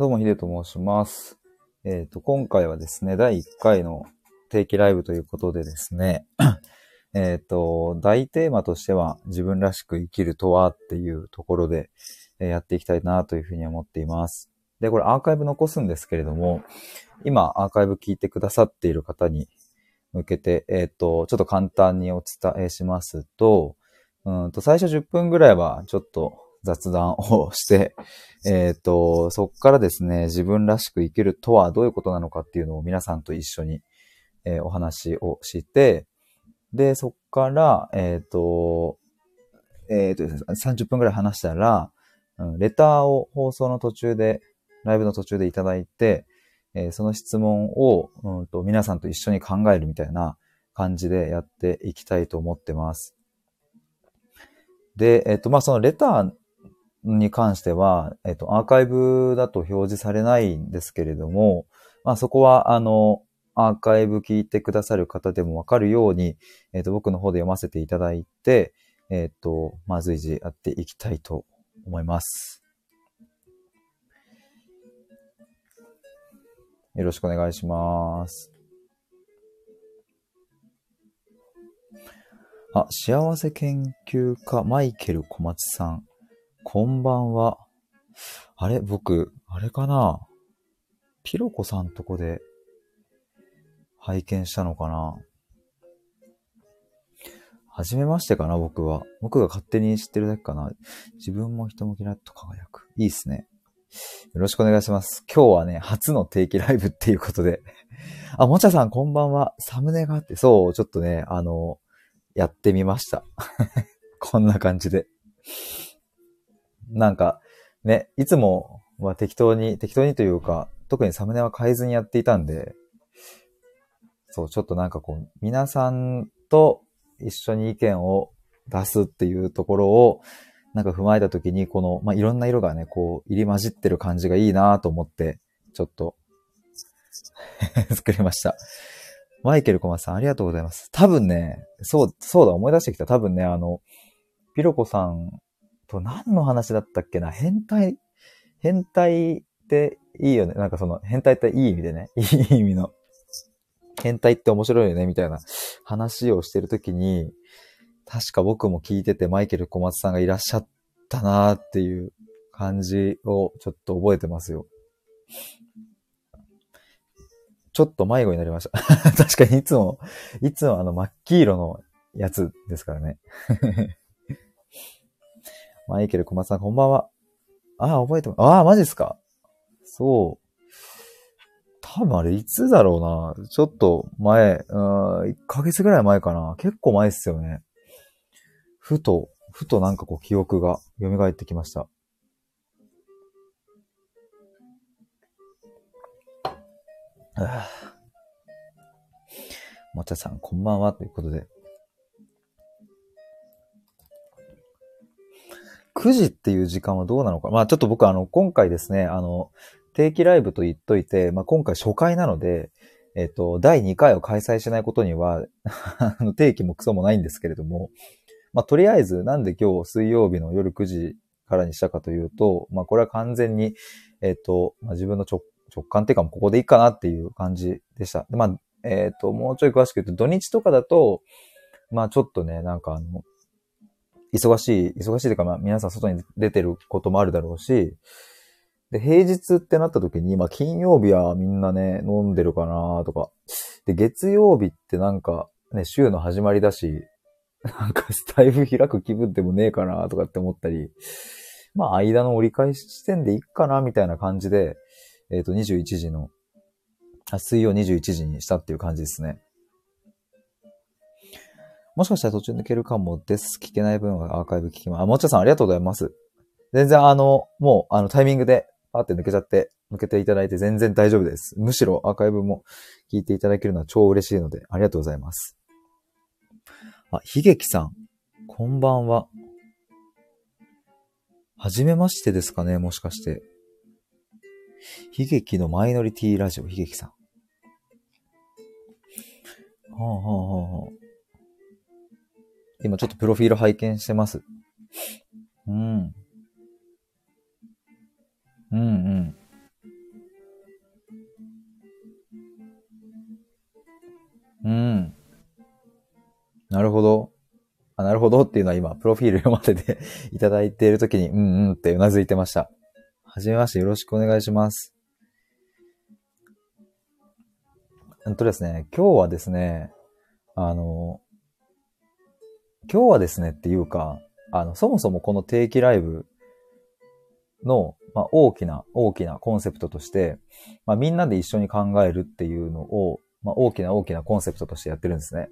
どうも、ヒデと申します。えっ、と、今回はですね、第1回の定期ライブということでですね、えっと、大テーマとしては、自分らしく生きるとはっていうところで、えやっていきたいなというふうに思っています。で、これアーカイブ残すんですけれども、今アーカイブ聞いてくださっている方に向けて、えっ、と、ちょっと簡単にお伝えしますと、うんと、最初10分ぐらいはちょっと雑談をして、えっ、と、そこからですね、自分らしく生きるとはどういうことなのかっていうのを皆さんと一緒に、えーお話をして、で、そこから、えっ、と、えっ、とですね、30分ぐらい話したら、うんレターを放送の途中で、ライブの途中でいただいて、えーその質問を、うん、と皆さんと一緒に考えるみたいな感じでやっていきたいと思ってます。で、えっ、と、まあ、そのレターに関しては、えっ、と、アーカイブだと表示されないんですけれども、まあ、そこは、あの、アーカイブ聞いてくださる方でもわかるように、えっ、と、僕の方で読ませていただいて、えっ、と、まあ、随時やっていきたいと思います。よろしくお願いします。あ、幸せ研究家マイケル小松さん。こんばんは。あれ？僕、あれかな？ピロコさんとこで拝見したのかな？はじめましてかな？僕は。僕が勝手に知ってるだけかな？自分も人もキラッと輝く。いいっすね。よろしくお願いします。今日はね、初の定期ライブっていうことで。あ、もちゃさんこんばんは。サムネがあって、そう、ちょっとね、あの、やってみました。こんな感じで。なんか、ね、いつもは適当に、適当にというか、特にサムネは変えずにやっていたんで、そう、ちょっとなんかこう、皆さんと一緒に意見を出すっていうところを、なんか踏まえたときに、この、まあ、いろんな色がね、こう、入り混じってる感じがいいなと思って、ちょっと、作りました。マイケル小松さん、ありがとうございます。多分ね、そう、そうだ、思い出してきた。多分ね、あの、ピロコさんと何の話だったっけな？変態、変態っていいよね。なんかその、変態っていい意味でね。いい意味の。変態って面白いよね、みたいな話をしてるときに、確か僕も聞いててマイケル小松さんがいらっしゃったなーっていう感じをちょっと覚えてますよ。ちょっと迷子になりました。確かにいつも、いつもあの真っ黄色のやつですからね。マイケル小松さんこんばんは。ああ、覚えてます。ああ、マジっすかそう。多分あれいつだろうな。ちょっと前、うん、1ヶ月ぐらい前かな。結構前っすよね。ふと、ふとなんかこう記憶が蘇ってきました。ああもちゃさん、こんばんは。ということで。9時っていう時間はどうなのか。まあちょっと僕あの、今回ですね、あの、定期ライブと言っといて、まあ今回初回なので、えっと、第2回を開催しないことには、定期もクソもないんですけれども、まあとりあえずなんで今日水曜日の夜9時からにしたかというと、まあこれは完全に、えっと、まあ自分の直感っていうかもうここでいいかなっていう感じでした。まあ、えっと、もうちょい詳しく言うと、土日とかだと、まあちょっとね、なんかあの、忙しい、忙しいというか、まあ皆さん外に出てることもあるだろうし、で、平日ってなった時に、まあ金曜日はみんなね、飲んでるかなとか。で、月曜日ってなんか、ね、週の始まりだし、なんかスタイフ開く気分でもねえかなとかって思ったり、まあ間の折り返し地点でいいかなみたいな感じで、えっ、と、21時の、水曜21時にしたっていう感じですね。もしかしたら途中抜けるかもです。聞けない分はアーカイブ聞きます。あ、もちゃさんありがとうございます。全然あの、もうあのタイミングでパーって抜けちゃって、抜けていただいて全然大丈夫です。むしろアーカイブも聞いていただけるのは超嬉しいので、ありがとうございます。あ、ひげきさん、こんばんは。はじめましてですかね、もしかして。悲劇のマイノリティラジオ、悲劇さん。はあはあはあはあ。今ちょっとプロフィール拝見してます。うん。うんうん。うん。なるほど。あ、なるほどっていうのは今、プロフィール読ませて いただいているときに、うんうんってうなずいてました。はじめまして、よろしくお願いします。本当とですね、今日はですね、あの、今日はですねっていうか、あの、そもそもこの定期ライブの、まあ、大きな、大きなコンセプトとして、まあ、みんなで一緒に考えるっていうのを、まあ、大きな大きなコンセプトとしてやってるんですね。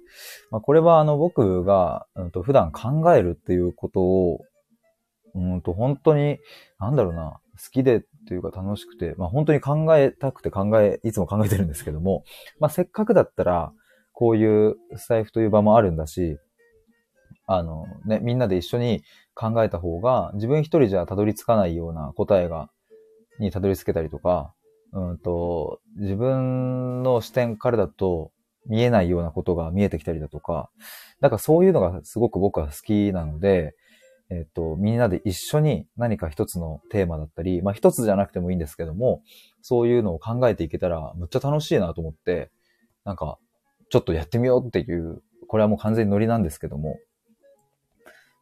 まあ、これはあの僕が、うんと、普段考えるっていうことを、うんと、本当に、なんだろうな、好きでというか楽しくて、まあ本当に考えたくて考え、いつも考えてるんですけども、まあせっかくだったら、こういうスタイフという場もあるんだし、あのね、みんなで一緒に考えた方が、自分一人じゃたどり着かないような答えが、にたどり着けたりとか、うんと、自分の視点からだと見えないようなことが見えてきたりだとか、なんかそういうのがすごく僕は好きなので、えっ、と、みんなで一緒に何か一つのテーマだったり、まあ一つじゃなくてもいいんですけども、そういうのを考えていけたらむっちゃ楽しいなと思って、なんか、ちょっとやってみようっていう、これはもう完全にノリなんですけども、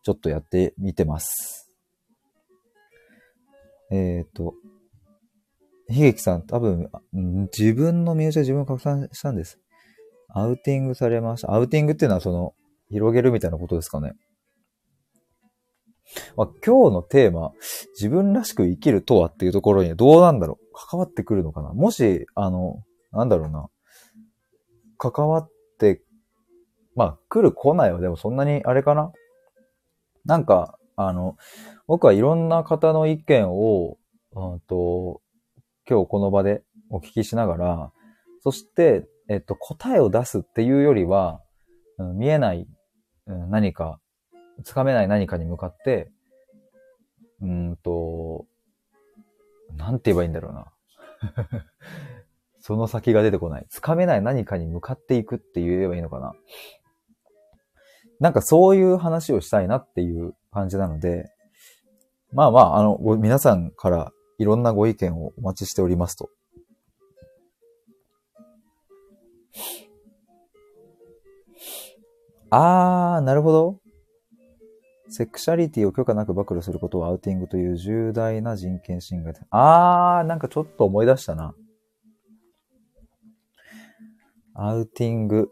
ちょっとやってみてます。えっ、ー、と、悲劇さん、多分、自分の身内は自分を拡散したんです。アウティングされました。アウティングっていうのはその、広げるみたいなことですかね。まあ、今日のテーマ、自分らしく生きるとはっていうところにどうなんだろう関わってくるのかなもし、あの、なんだろうな。関わって、まあ、来る来ないはでもそんなにあれかななんか、あの、僕はいろんな方の意見を、うんと、今日この場でお聞きしながら、そして、えっと、答えを出すっていうよりは、うん、見えない、うん、何か、つかめない何かに向かって、うんと、なんて言えばいいんだろうな。その先が出てこない。つかめない何かに向かっていくって言えばいいのかな。なんかそういう話をしたいなっていう感じなので、まあまあ、あの、皆さんからいろんなご意見をお待ちしておりますと。あー、なるほど。セクシャリティを許可なく暴露することをアウティングという重大な人権侵害。あー、なんかちょっと思い出したな。アウティング。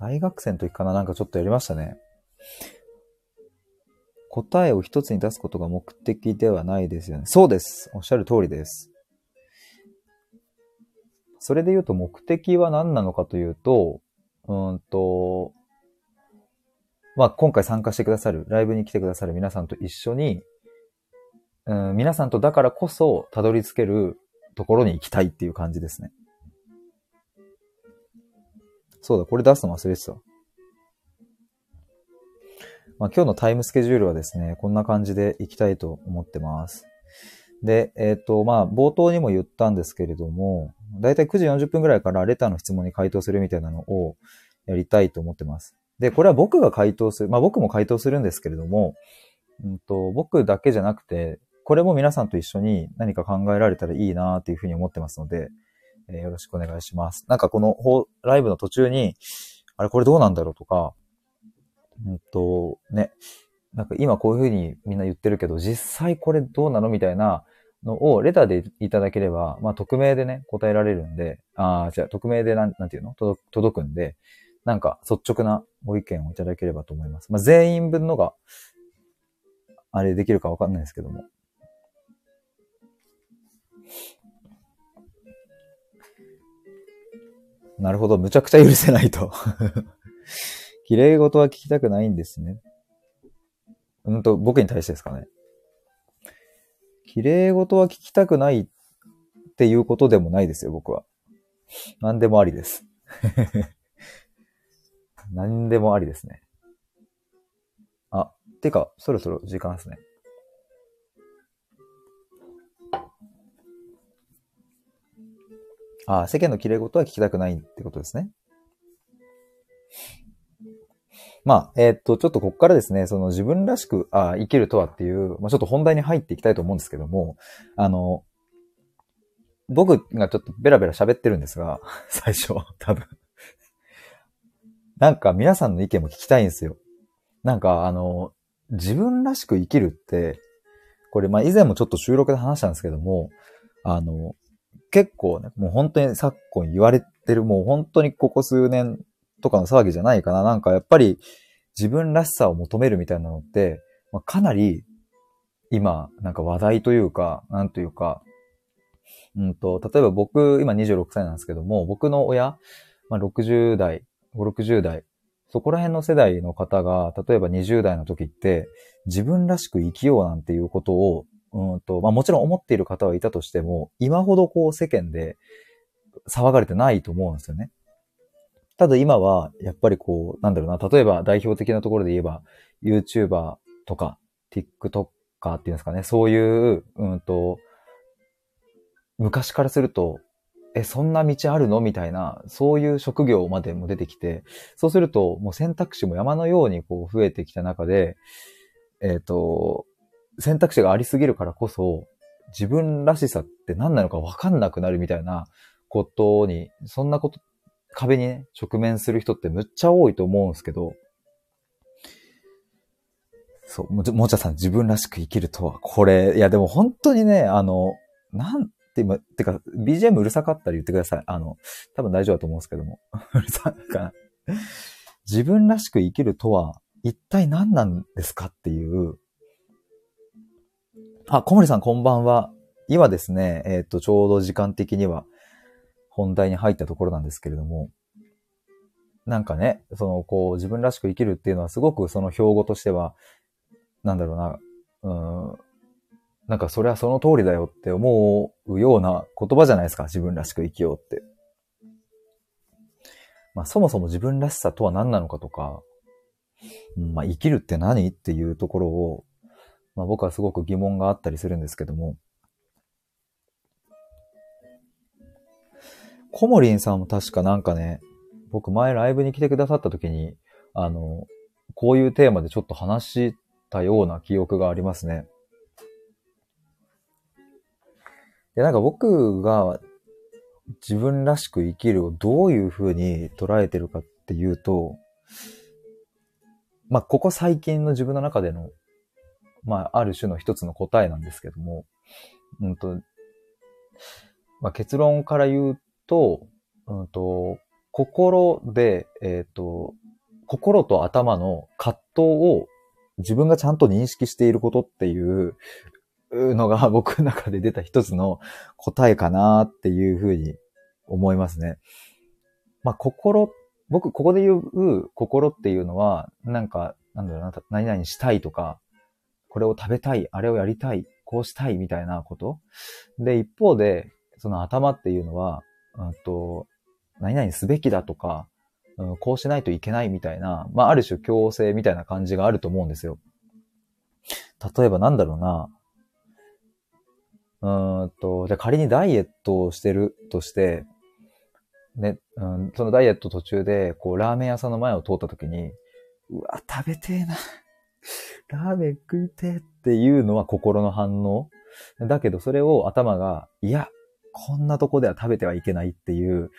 大学生の時かな？なんかちょっとやりましたね。答えを一つに出すことが目的ではないですよね。そうです。おっしゃる通りです。それで言うと目的は何なのかというと、うんと、まあ、今回参加してくださる、ライブに来てくださる皆さんと一緒に、うん、皆さんとだからこそたどり着けるところに行きたいっていう感じですね。そうだ、これ出すの忘れてた。まあ、今日のタイムスケジュールはですね、こんな感じで行きたいと思ってます。で、えっ、ー、と、まあ、冒頭にも言ったんですけれども、だいたい9時40分ぐらいからレターの質問に回答するみたいなのをやりたいと思ってます。で、これは僕が回答する、まあ僕も回答するんですけれども、うんと、僕だけじゃなくて、これも皆さんと一緒に何か考えられたらいいなっていうふうに思ってますので、えー、よろしくお願いします。なんかこのライブの途中に、あれこれどうなんだろうとか、うんと、ね、なんか今こういうふうにみんな言ってるけど、実際これどうなのみたいなのをレターでいただければ、まあ匿名でね、答えられるんで、ああ、じゃあ匿名でなん、なんていうの？届くんで、なんか率直なご意見をいただければと思います。まあ、全員分のが、あれできるかわかんないですけども。なるほど。むちゃくちゃ許せないと 綺麗事は聞きたくないんですね。うんと、僕に対してですかね。綺麗事は聞きたくないっていうことでもないですよ、僕は。何でもありです 何でもありですね。あ、てか、そろそろ時間ですね。あ、世間の綺麗事は聞きたくないってことですね。まあ、えー、っと、ちょっとここからですね、その自分らしくあ生きるとはっていう、まあ、ちょっと本題に入っていきたいと思うんですけども、あの、僕がちょっとベラベラ喋ってるんですが、最初、多分。なんか皆さんの意見も聞きたいんですよ。なんかあの、自分らしく生きるって、これまあ以前もちょっと収録で話したんですけども、あの、結構ね、もう本当に昨今言われてる、もう本当にここ数年とかの騒ぎじゃないかな。なんかやっぱり自分らしさを求めるみたいなのって、まあ、かなり今、なんか話題というか、なんというか、うんと、例えば僕、今26歳なんですけども、僕の親、まあ、60代、5、60代、そこら辺の世代の方が、例えば20代の時って、自分らしく生きようなんていうことを、うんと、まあもちろん思っている方はいたとしても、今ほどこう世間で騒がれてないと思うんですよね。ただ今は、やっぱりこう、なんだろうな、例えば代表的なところで言えば、YouTuber とか、TikToker っていうんですかね、そういう、うんと、昔からすると、え、そんな道あるの？みたいな、そういう職業までも出てきて、そうすると、もう選択肢も山のようにこう増えてきた中で、えっ、ー、と、選択肢がありすぎるからこそ、自分らしさって何なのか分かんなくなるみたいなことに、そんなこと、壁にね、直面する人ってむっちゃ多いと思うんですけど、そう、ももちゃさん自分らしく生きるとは、これ、いやでも本当にね、あの、なんて今、てか、BGM うるさかったら言ってください。あの、多分大丈夫だと思うんですけども。うるさかな。自分らしく生きるとは、一体何なんですかっていう。あ、小森さんこんばんは。今ですね、えっ、ー、と、ちょうど時間的には本題に入ったところなんですけれども、なんかね、その、こう、自分らしく生きるっていうのはすごくその標語としては、なんだろうな、うん、なんかそれはその通りだよって思うような言葉じゃないですか。自分らしく生きようって。まあそもそも自分らしさとは何なのかとか、うん、まあ生きるって何っていうところを、まあ僕はすごく疑問があったりするんですけども、コモリンさんも確かなんかね、僕前ライブに来てくださった時に、あの、こういうテーマでちょっと話したような記憶がありますね。で、なんか僕が自分らしく生きるをどういうふうに捉えてるかっていうと、まあ、ここ最近の自分の中での、まあ、ある種の一つの答えなんですけども、うんと、まあ、結論から言うと、うんと、心で、えっ、ー、と、心と頭の葛藤を自分がちゃんと認識していることっていうのが 僕の中で出た一つの答えかなっていうふうに思いますね。まあ、心、僕、ここで言う心っていうのは、なんか、なんだろうな、何々したいとか、これを食べたい、あれをやりたい、こうしたいみたいなこと？で、一方で、その頭っていうのは、うんと、何々すべきだとか、うん、こうしないといけないみたいな、まあ、ある種強制みたいな感じがあると思うんですよ。例えばなんだろうな、うんと、じゃ仮にダイエットをしてるとして、ね、うん、そのダイエット途中で、こう、ラーメン屋さんの前を通った時に、うわ、食べてえな。ラーメン食いてっていうのは心の反応？だけど、それを頭が、いや、こんなとこでは食べてはいけないっていう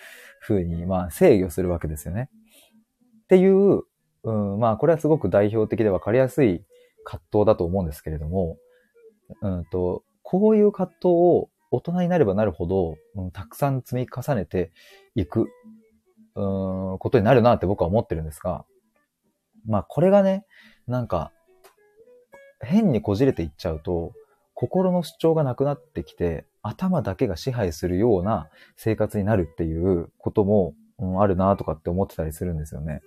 風に、まあ、制御するわけですよね。っていう、うん、まあ、これはすごく代表的で分かりやすい葛藤だと思うんですけれども、うんと、こういう葛藤を大人になればなるほど、うん、たくさん積み重ねていく、うん、ことになるなって僕は思ってるんですが、まあこれがね、なんか、変にこじれていっちゃうと、心の主張がなくなってきて、頭だけが支配するような生活になるっていうことも、うん、あるなとかって思ってたりするんですよね。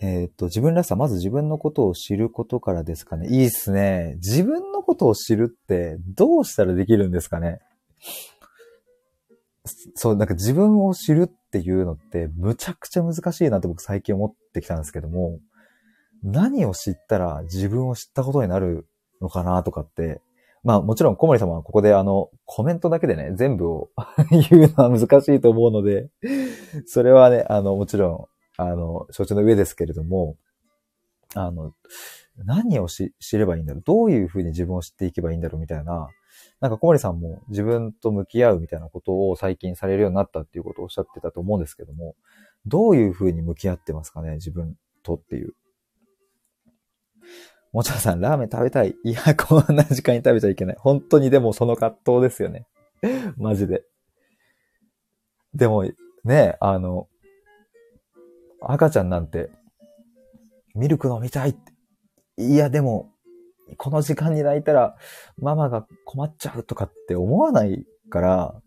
えっ、と、自分らしさ、まず自分のことを知ることからですかね。いいっすね。自分のことを知るってどうしたらできるんですかね。そう、なんか自分を知るっていうのってむちゃくちゃ難しいなって僕最近思ってきたんですけども、何を知ったら自分を知ったことになるのかなとかって、まあもちろん小森様はここであのコメントだけでね、全部を 言うのは難しいと思うので、それはね、あのもちろんあの、承知の上ですけれども、あの、何をし知ればいいんだろうどういうふうに自分を知っていけばいいんだろうみたいな、なんか小森さんも自分と向き合うみたいなことを最近されるようになったっていうことをおっしゃってたと思うんですけども、どういうふうに向き合ってますかね自分とっていう。もちろんさん、ラーメン食べたい。いや、こんな時間に食べちゃいけない。本当にでもその葛藤ですよね。マジで。でも、ね、あの、赤ちゃんなんて、ミルク飲みたいって。いや、でも、この時間に泣いたら、ママが困っちゃうとかって思わないから、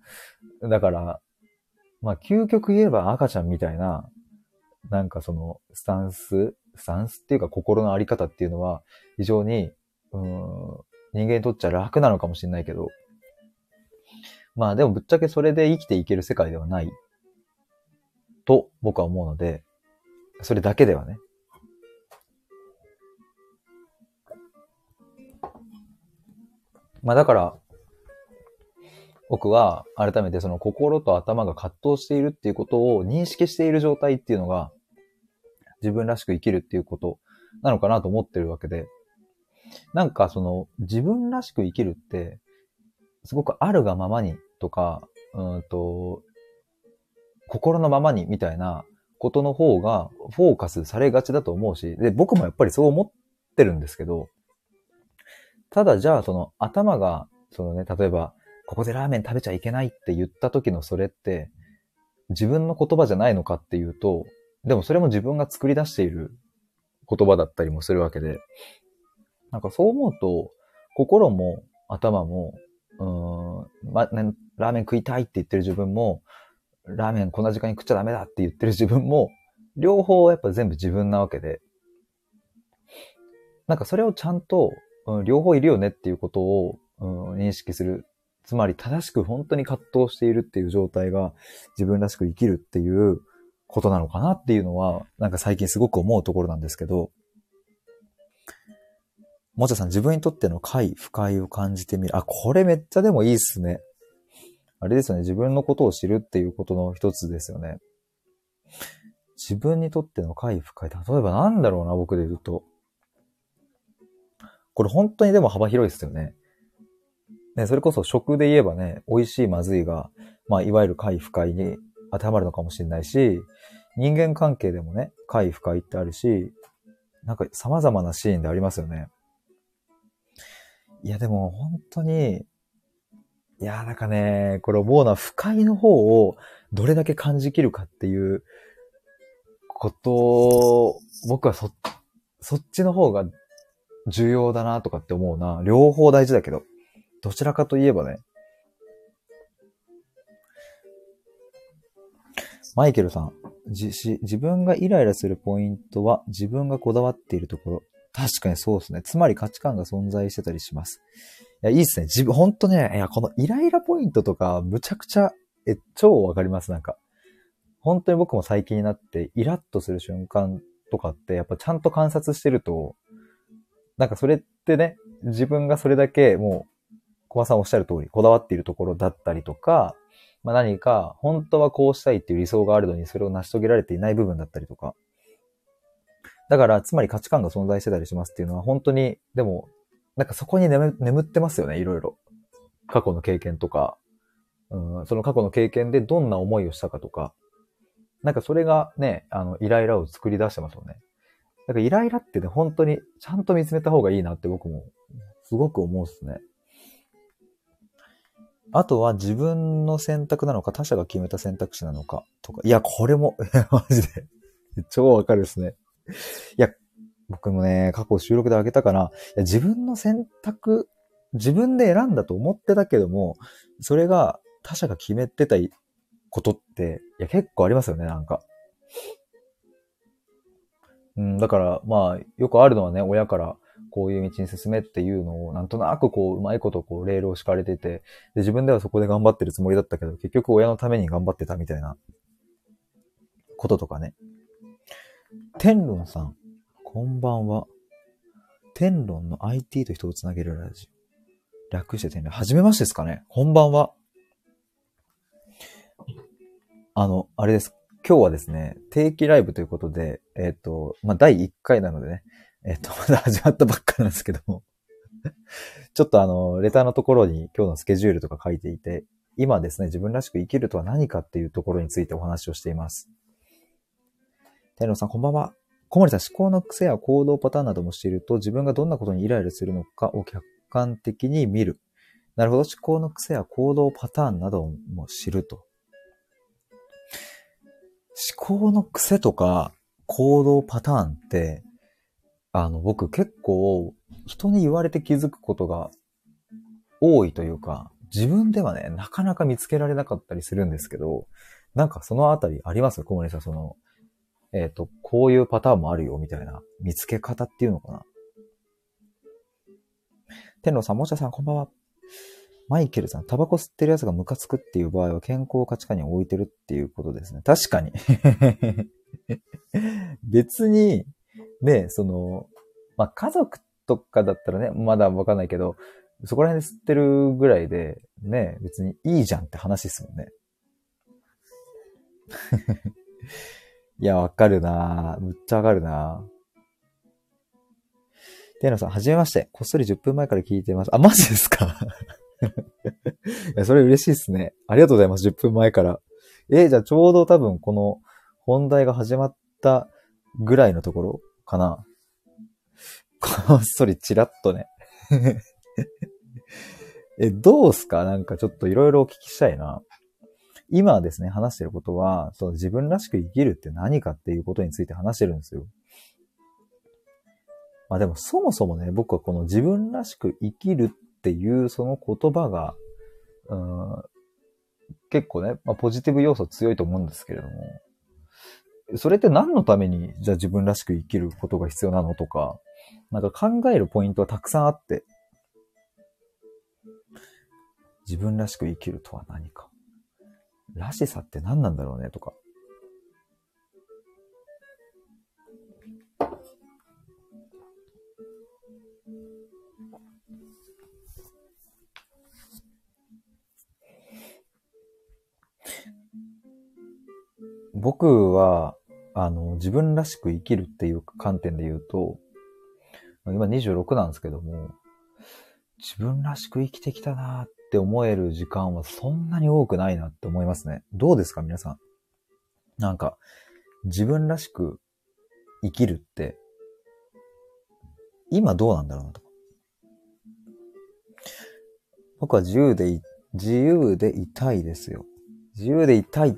だから、まあ、究極言えば赤ちゃんみたいな、なんかその、スタンス、スタンスっていうか心のあり方っていうのは、非常に、うん、人間にとっちゃ楽なのかもしれないけど、まあでもぶっちゃけそれで生きていける世界ではないと僕は思うので、それだけではね。まあだから、僕は改めてその心と頭が葛藤しているっていうことを認識している状態っていうのが自分らしく生きるっていうことなのかなと思ってるわけで、なんかその自分らしく生きるってすごくあるがままにとか、うんと、心のままにみたいなことの方がフォーカスされがちだと思うし、で、僕もやっぱりそう思ってるんですけど、ただじゃあその頭が、そのね、例えば、ここでラーメン食べちゃいけないって言った時のそれって、自分の言葉じゃないのかっていうと、でもそれも自分が作り出している言葉だったりもするわけで、なんかそう思うと、心も頭も、うん、ま、ね、ラーメン食いたいって言ってる自分も、ラーメンこんな時間に食っちゃダメだって言ってる自分も、両方やっぱ全部自分なわけで、なんかそれをちゃんと、うん、両方いるよねっていうことを、うん、認識する。つまり正しく本当に葛藤しているっていう状態が自分らしく生きるっていうことなのかなっていうのは、なんか最近すごく思うところなんですけど、もちゃさん自分にとっての快、不快を感じてみる。あ、これめっちゃでもいいっすね。あれですよね。自分のことを知るっていうことの一つですよね。自分にとっての快、不快。例えばなんだろうな、僕で言うと。これ本当にでも幅広いですよね。ね、それこそ食で言えばね、美味しい、まずいが、まあ、いわゆる快、不快に当てはまるのかもしれないし、人間関係でもね、快、不快ってあるし、なんか様々なシーンでありますよね。いや、でも本当に、いや、なんかね、これ思うのは不快の方をどれだけ感じきるかっていうことを、僕はそ、そっちの方が重要だなとかって思うな。両方大事だけど。どちらかといえばね。マイケルさん、自自分がイライラするポイントは自分がこだわっているところ。確かにそうですね。つまり価値観が存在してたりします。いや、いいっすね。自分、ほんとね、いや、このイライラポイントとか、むちゃくちゃ、え、超わかります、なんか。本当に僕も最近になって、イラッとする瞬間とかって、やっぱちゃんと観察してると、なんかそれってね、自分がそれだけもう、小葉さんおっしゃる通り、こだわっているところだったりとか、まあ何か、本当はこうしたいっていう理想があるのに、それを成し遂げられていない部分だったりとか、だから、つまり価値観が存在してたりしますっていうのは、本当に、でも、なんかそこに眠眠ってますよね、いろいろ。過去の経験とか、うん、その過去の経験でどんな思いをしたかとか、なんかそれがね、あの、イライラを作り出してますよね。だかイライラってね、本当にちゃんと見つめた方がいいなって僕もすごく思うっすね。あとは自分の選択なのか他者が決めた選択肢なのかとか。いや、これも、マジで。超わかるですね。いや、僕もね、過去収録であげたかな。いや自分の選択、自分で選んだと思ってたけども、それが他者が決めてたことって、いや、結構ありますよね、なんか。うん、だから、まあ、よくあるのはね、親からこういう道に進めっていうのを、なんとなくこう、うまいことこう、レールを敷かれてて、で、自分ではそこで頑張ってるつもりだったけど、結局親のために頑張ってたみたいなこととかね。天論さん、こんばんは。天論の IT と人をつなげるラジオ。略して天論。はじめましてですかねこんばんは。あの、あれです。今日はですね、定期ライブということで、えっ、ー、と、まあ、第1回なのでね、えっと、まだ始まったばっかなんですけども ちょっとあの、レターのところに今日のスケジュールとか書いていて、今ですね、自分らしく生きるとは何かっていうところについてお話をしています。天皇さん、こんばんは。小森さん、思考の癖や行動パターンなども知ると、自分がどんなことにイライラするのかを客観的に見る。なるほど。思考の癖や行動パターンなども知ると。思考の癖とか行動パターンって、あの、僕結構人に言われて気づくことが多いというか、自分ではね、なかなか見つけられなかったりするんですけど、なんかそのあたりあります？小森さん、その、えっ、ー、と、こういうパターンもあるよ、みたいな、見つけ方っていうのかな？天皇さん、もちゃさん、こんばんは。マイケルさん、タバコ吸ってるやつがムカつくっていう場合は健康価値観に置いてるっていうことですね。確かに。別に、ね、その、まあ、家族とかだったらね、まだわかんないけど、そこら辺で吸ってるぐらいで、ね、別にいいじゃんって話ですもんね。いや、わかるなむっちゃわかるなテイナさん、はじめまして。こっそり10分前から聞いてます。あ、マジですか？いや、それ嬉しいっすね。ありがとうございます。10分前から。えじゃあちょうど多分この本題が始まったぐらいのところかな。こっそりチラッとね え、どうすか？なんかちょっといろいろお聞きしたいな。今ですね、話してることは、その自分らしく生きるって何かっていうことについて話してるんですよ。まあでもそもそもね、僕はこの自分らしく生きるっていうその言葉が、うん、結構ね、まあ、ポジティブ要素強いと思うんですけれども、それって何のために、じゃあ自分らしく生きることが必要なのとか、なんか考えるポイントはたくさんあって、自分らしく生きるとは何か。らしさって何なんだろうねとか。僕は、あの、自分らしく生きるっていう観点で言うと、今26なんですけども、自分らしく生きてきたなっって思える時間はそんなに多くないなって思いますね。どうですか皆さん？なんか、自分らしく生きるって、今どうなんだろうなとか。僕は自由で、自由でいたいですよ。自由でいたいっ。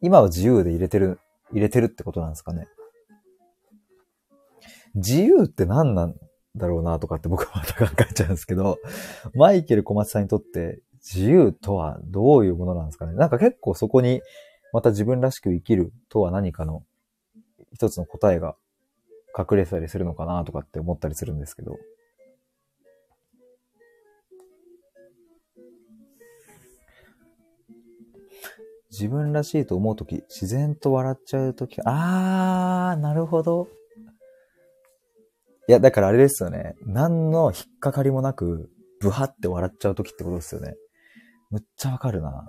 今は自由で入れてる、入れてるってことなんですかね。自由って何なんだろうなとかって僕はまた考えちゃうんですけど、マイケル小松さんにとって自由とはどういうものなんですかね。なんか結構そこにまた自分らしく生きるとは何かの一つの答えが隠れたりするのかなとかって思ったりするんですけど。自分らしいと思うとき、自然と笑っちゃうとき、あー、なるほど。いや、だからあれですよね。何の引っかかりもなく、ブハって笑っちゃう時ってことですよね。むっちゃわかるな。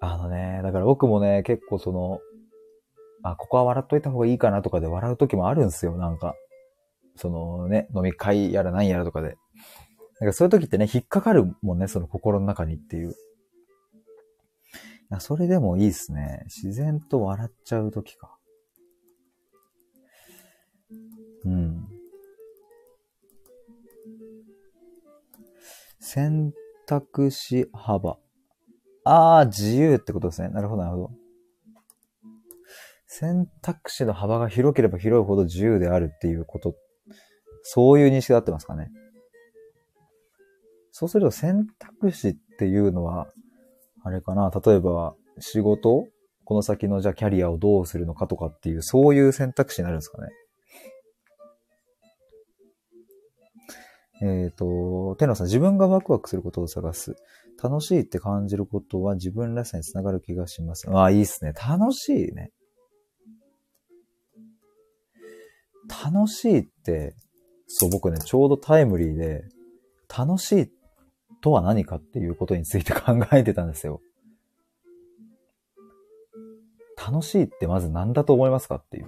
あのね、だから僕もね、結構その、あ、ここは笑っといた方がいいかなとかで笑う時もあるんですよ、なんか。そのね、飲み会やら何やらとかで。なんかそういう時ってね、引っかかるもんね、その心の中にっていう。や、それでもいいっすね。自然と笑っちゃう時か。うん。選択肢幅。ああ、自由ってことですね。なるほど、なるほど。選択肢の幅が広ければ広いほど自由であるっていうこと、そういう認識で合ってますかね。そうすると選択肢っていうのは、あれかな、例えば仕事？この先のじゃあキャリアをどうするのかとかっていう、そういう選択肢になるんですかね。えっ、ー、と、天野さん、自分がワクワクすることを探す。楽しいって感じることは自分らしさにつながる気がします。ああ、いいっすね。楽しいね。楽しいって、そう、僕ね、ちょうどタイムリーで、楽しいっとは何かっていうことについて 考えてたんですよ。楽しいってまず何だと思いますかっていう。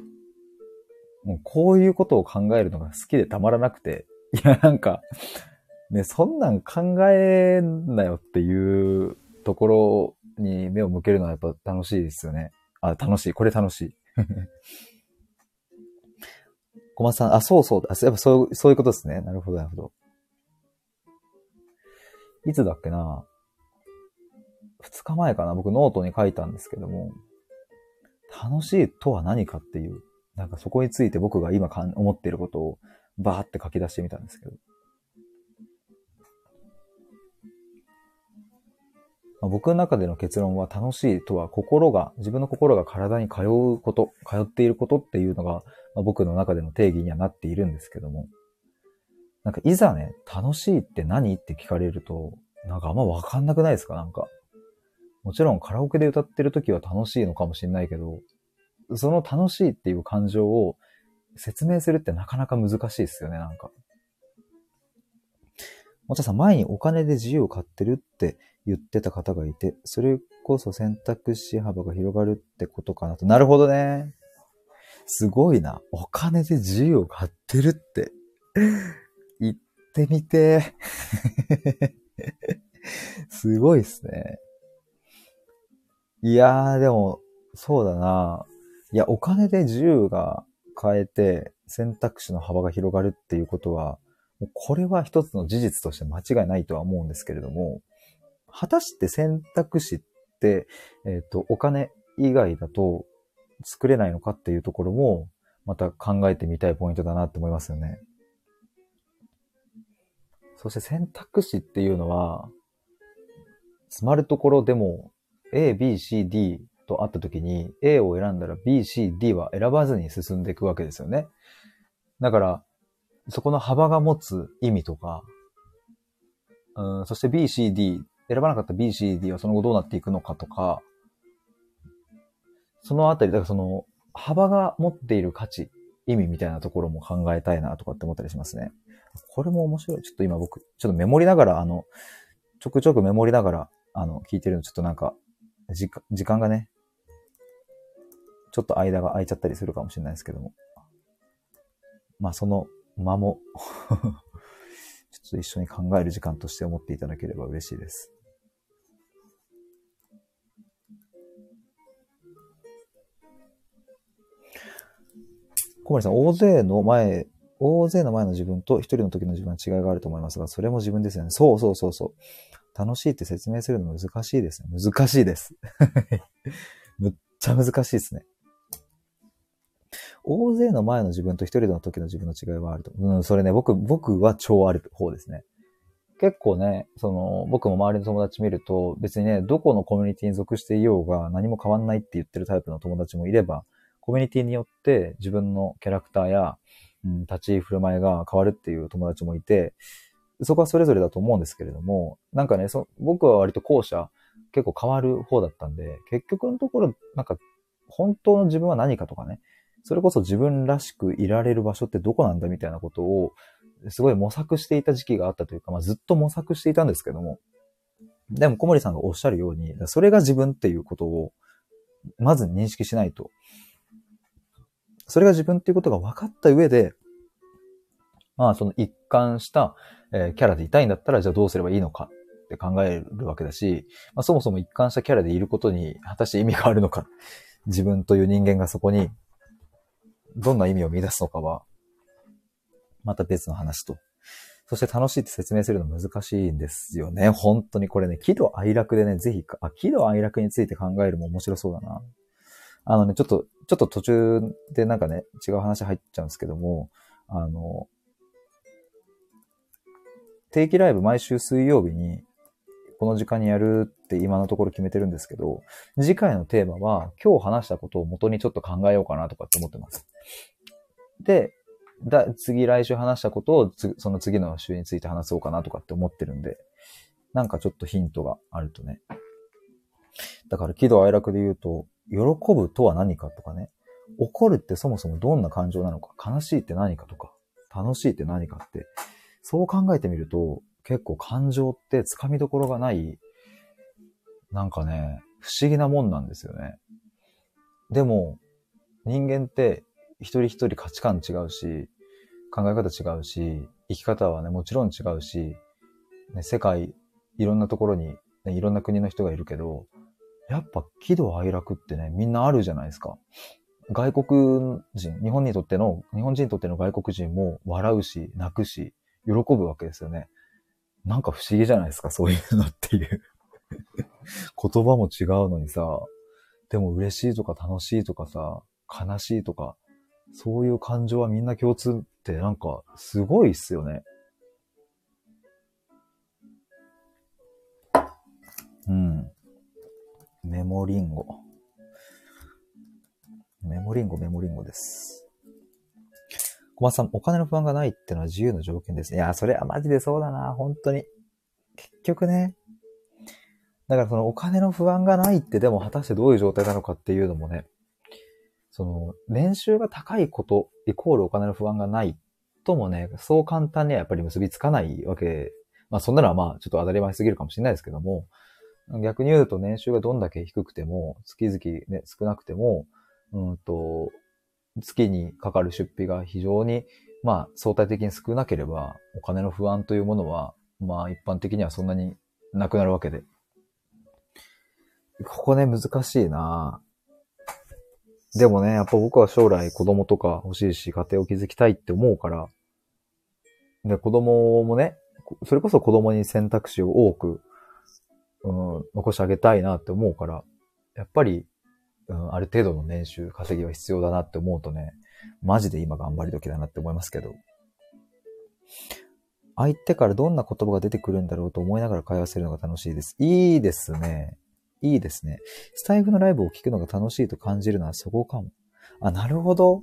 もうこういうことを考えるのが好きでたまらなくて、いや、なんか、ね、そんなん考えんなよっていうところに目を向けるのはやっぱ楽しいですよね。あ、楽しい。これ楽しい。小松さん、あ、そうそう。あ、やっぱそう、そういうことですね。なるほど、なるほど。いつだっけな？二日前かな？僕ノートに書いたんですけども、楽しいとは何かっていう、なんかそこについて僕が今かん思っていることをバーって書き出してみたんですけど。まあ、僕の中での結論は楽しいとは心が、自分の心が体に通うこと、通っていることっていうのが、まあ、僕の中での定義にはなっているんですけども、なんかいざね、楽しいって何？って聞かれると、なんかあんまわかんなくないですか？なんか。もちろんカラオケで歌ってる時は楽しいのかもしれないけど、その楽しいっていう感情を説明するってなかなか難しいですよね、なんか。もちゃさん、前にお金で自由を買ってるって言ってた方がいて、それこそ選択肢幅が広がるってことかなと。なるほどね。すごいな。お金で自由を買ってるって。言ってみて。すごいっすね。いやー、でも、そうだな。いや、お金で自由が変えて選択肢の幅が広がるっていうことは、これは一つの事実として間違いないとは思うんですけれども、果たして選択肢って、えっ、ー、と、お金以外だと作れないのかっていうところも、また考えてみたいポイントだなって思いますよね。そして選択肢っていうのは、詰まるところでも A、B、C、D とあった時に A を選んだら B、C、D は選ばずに進んでいくわけですよね。だから、そこの幅が持つ意味とか、うん、そして B、C、D 選ばなかった B、C、D はその後どうなっていくのかとか、そのあたり、だからその、幅が持っている価値、意味みたいなところも考えたいなとかって思ったりしますね。これも面白い。ちょっと今僕、ちょっとメモりながら、あの、ちょくちょくメモりながら、あの、聞いてるの、ちょっとなんか、時間、時間がね、ちょっと間が空いちゃったりするかもしれないですけども。まあ、その間も ちょっと一緒に考える時間として思っていただければ嬉しいです。小森さん、大勢の前、大勢の前の自分と一人の時の自分は違いがあると思いますが、それも自分ですよね。そうそうそうそう。楽しいって説明するの難しいですね。難しいです。むっちゃ難しいですね。大勢の前の自分と一人の時の自分の違いはあると。うん、それね、僕、僕は超ある方ですね。結構ね、その、僕も周りの友達見ると、別にね、どこのコミュニティに属していようが何も変わんないって言ってるタイプの友達もいれば、コミュニティによって自分のキャラクターや、うん、立ち振る舞いが変わるっていう友達もいて、そこはそれぞれだと思うんですけれども、なんかね、そ僕は割と後者結構変わる方だったんで、結局のところ、なんか本当の自分は何かとかね、それこそ自分らしくいられる場所ってどこなんだみたいなことを、すごい模索していた時期があったというか、まあ、ずっと模索していたんですけども、でも小森さんがおっしゃるように、それが自分っていうことを、まず認識しないと、それが自分っていうことが分かった上で、まあその一貫した、え、キャラでいたいんだったらじゃあどうすればいいのかって考えるわけだし、まあそもそも一貫したキャラでいることに果たして意味があるのか、自分という人間がそこにどんな意味を見出すのかは、また別の話と。そして楽しいって説明するの難しいんですよね。本当にこれね、喜怒哀楽でね、ぜひ、あ、喜怒哀楽について考えるも面白そうだな。あのね、ちょっと、ちょっと途中でなんかね、違う話入っちゃうんですけども、あの、定期ライブ毎週水曜日に、この時間にやるって今のところ決めてるんですけど、次回のテーマは今日話したことを元にちょっと考えようかなとかって思ってます。で、だ次来週話したことをその次の週について話そうかなとかって思ってるんで、なんかちょっとヒントがあるとね。だから喜怒哀楽で言うと、喜ぶとは何かとかね、怒るってそもそもどんな感情なのか、悲しいって何かとか、楽しいって何かって、そう考えてみると、結構感情って掴みどころがない、なんかね、不思議なもんなんですよね。でも、人間って一人一人価値観違うし、考え方違うし、生き方はね、もちろん違うし、ね、世界、いろんなところに、ね、いろんな国の人がいるけど、やっぱ喜怒哀楽ってね、みんなあるじゃないですか。外国人、日本にとっての、日本人にとっての外国人も笑うし、泣くし、喜ぶわけですよね。なんか不思議じゃないですか、そういうのっていう 言葉も違うのにさ、でも嬉しいとか楽しいとかさ、悲しいとか、そういう感情はみんな共通ってなんかすごいっすよね。メモリンゴ。メモリンゴ、メモリンゴです。小松さん、お金の不安がないってのは自由の条件ですね。いや、それはマジでそうだな、本当に。結局ね。だからそのお金の不安がないってでも果たしてどういう状態なのかっていうのもね、その、年収が高いことイコールお金の不安がないともね、そう簡単にはやっぱり結びつかないわけ。まあそんなのはまあちょっと当たり前すぎるかもしれないですけども、逆に言うと年収がどんだけ低くても、月々ね、少なくても、うんと、月にかかる出費が非常に、まあ相対的に少なければ、お金の不安というものは、まあ一般的にはそんなになくなるわけで。ここね、難しいなでもね、やっぱ僕は将来子供とか欲しいし、家庭を築きたいって思うから、で、子供もね、それこそ子供に選択肢を多く、うん、残してあげたいなって思うから、やっぱり、うん、ある程度の年収、稼ぎは必要だなって思うとね、マジで今頑張り時だなって思いますけど。相手からどんな言葉が出てくるんだろうと思いながら会話するのが楽しいです。いいですね。いいですね。スタイフのライブを聞くのが楽しいと感じるのはそこかも。あ、なるほど。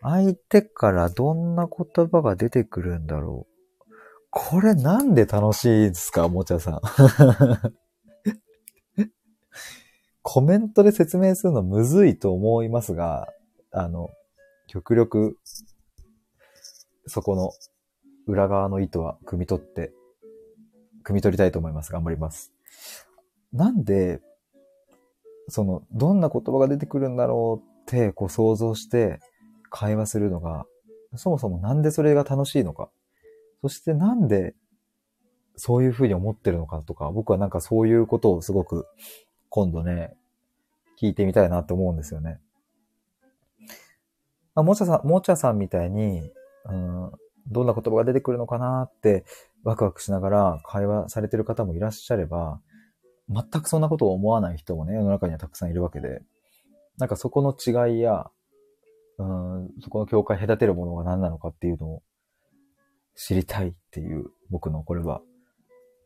相手からどんな言葉が出てくるんだろう。これなんで楽しいですかおもちゃさん。コメントで説明するのむずいと思いますが、あの、極力、そこの裏側の意図は汲み取って、汲み取りたいと思います。頑張ります。なんで、その、どんな言葉が出てくるんだろうって、こう想像して会話するのが、そもそもなんでそれが楽しいのか。そしてなんでそういうふうに思ってるのかとか、僕はなんかそういうことをすごく今度ね、聞いてみたいなって思うんですよね。まあ、もちゃさん、もちゃさんみたいに、うん、どんな言葉が出てくるのかなってワクワクしながら会話されてる方もいらっしゃれば、全くそんなことを思わない人もね、世の中にはたくさんいるわけで、なんかそこの違いや、うん、そこの境界隔てるものが何なのかっていうのを知りたいっていう僕のこれは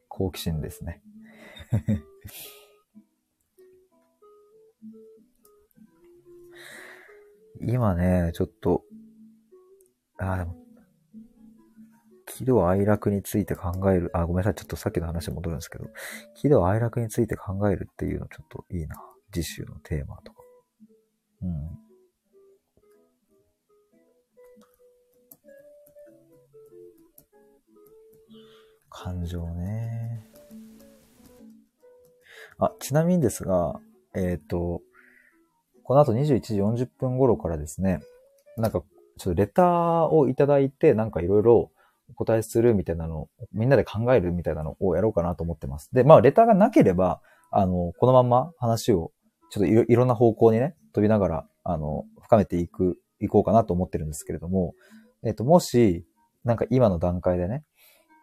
好奇心ですね。今ね、ちょっと、あ、でも喜怒哀楽について考える、あ、ごめんなさい。ちょっとさっきの話に戻るんですけど、喜怒哀楽について考えるっていうのちょっといいな。次週のテーマとか。うん。感情ね。あ、ちなみにですが、えっ、ー、と、この後21時40分頃からですね、なんか、ちょっとレターをいただいて、なんかいろいろお答えするみたいなのを、みんなで考えるみたいなのをやろうかなと思ってます。で、まあ、レターがなければ、あの、このまま話を、ちょっといろいろんな方向にね、飛びながら、あの、深めていく、いこうかなと思ってるんですけれども、えっ、と、もし、なんか今の段階でね、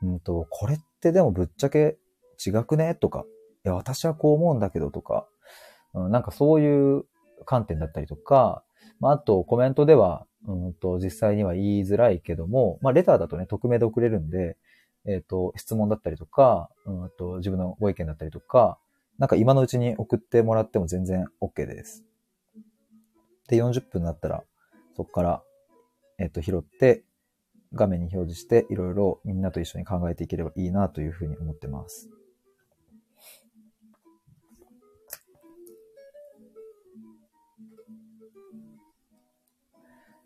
うんと、これってでもぶっちゃけ違くね？とか、いや、私はこう思うんだけどとか、うん、なんかそういう観点だったりとか、まあ、あとコメントでは、うんと、実際には言いづらいけども、まあ、レターだとね、匿名で送れるんで、えっ、ー、と、質問だったりとか、うんと、自分のご意見だったりとか、なんか今のうちに送ってもらっても全然 OK です。で、40分になったら、そこから、えっ、ー、と、拾って、画面に表示して、いろいろみんなと一緒に考えていければいいなというふうに思ってます。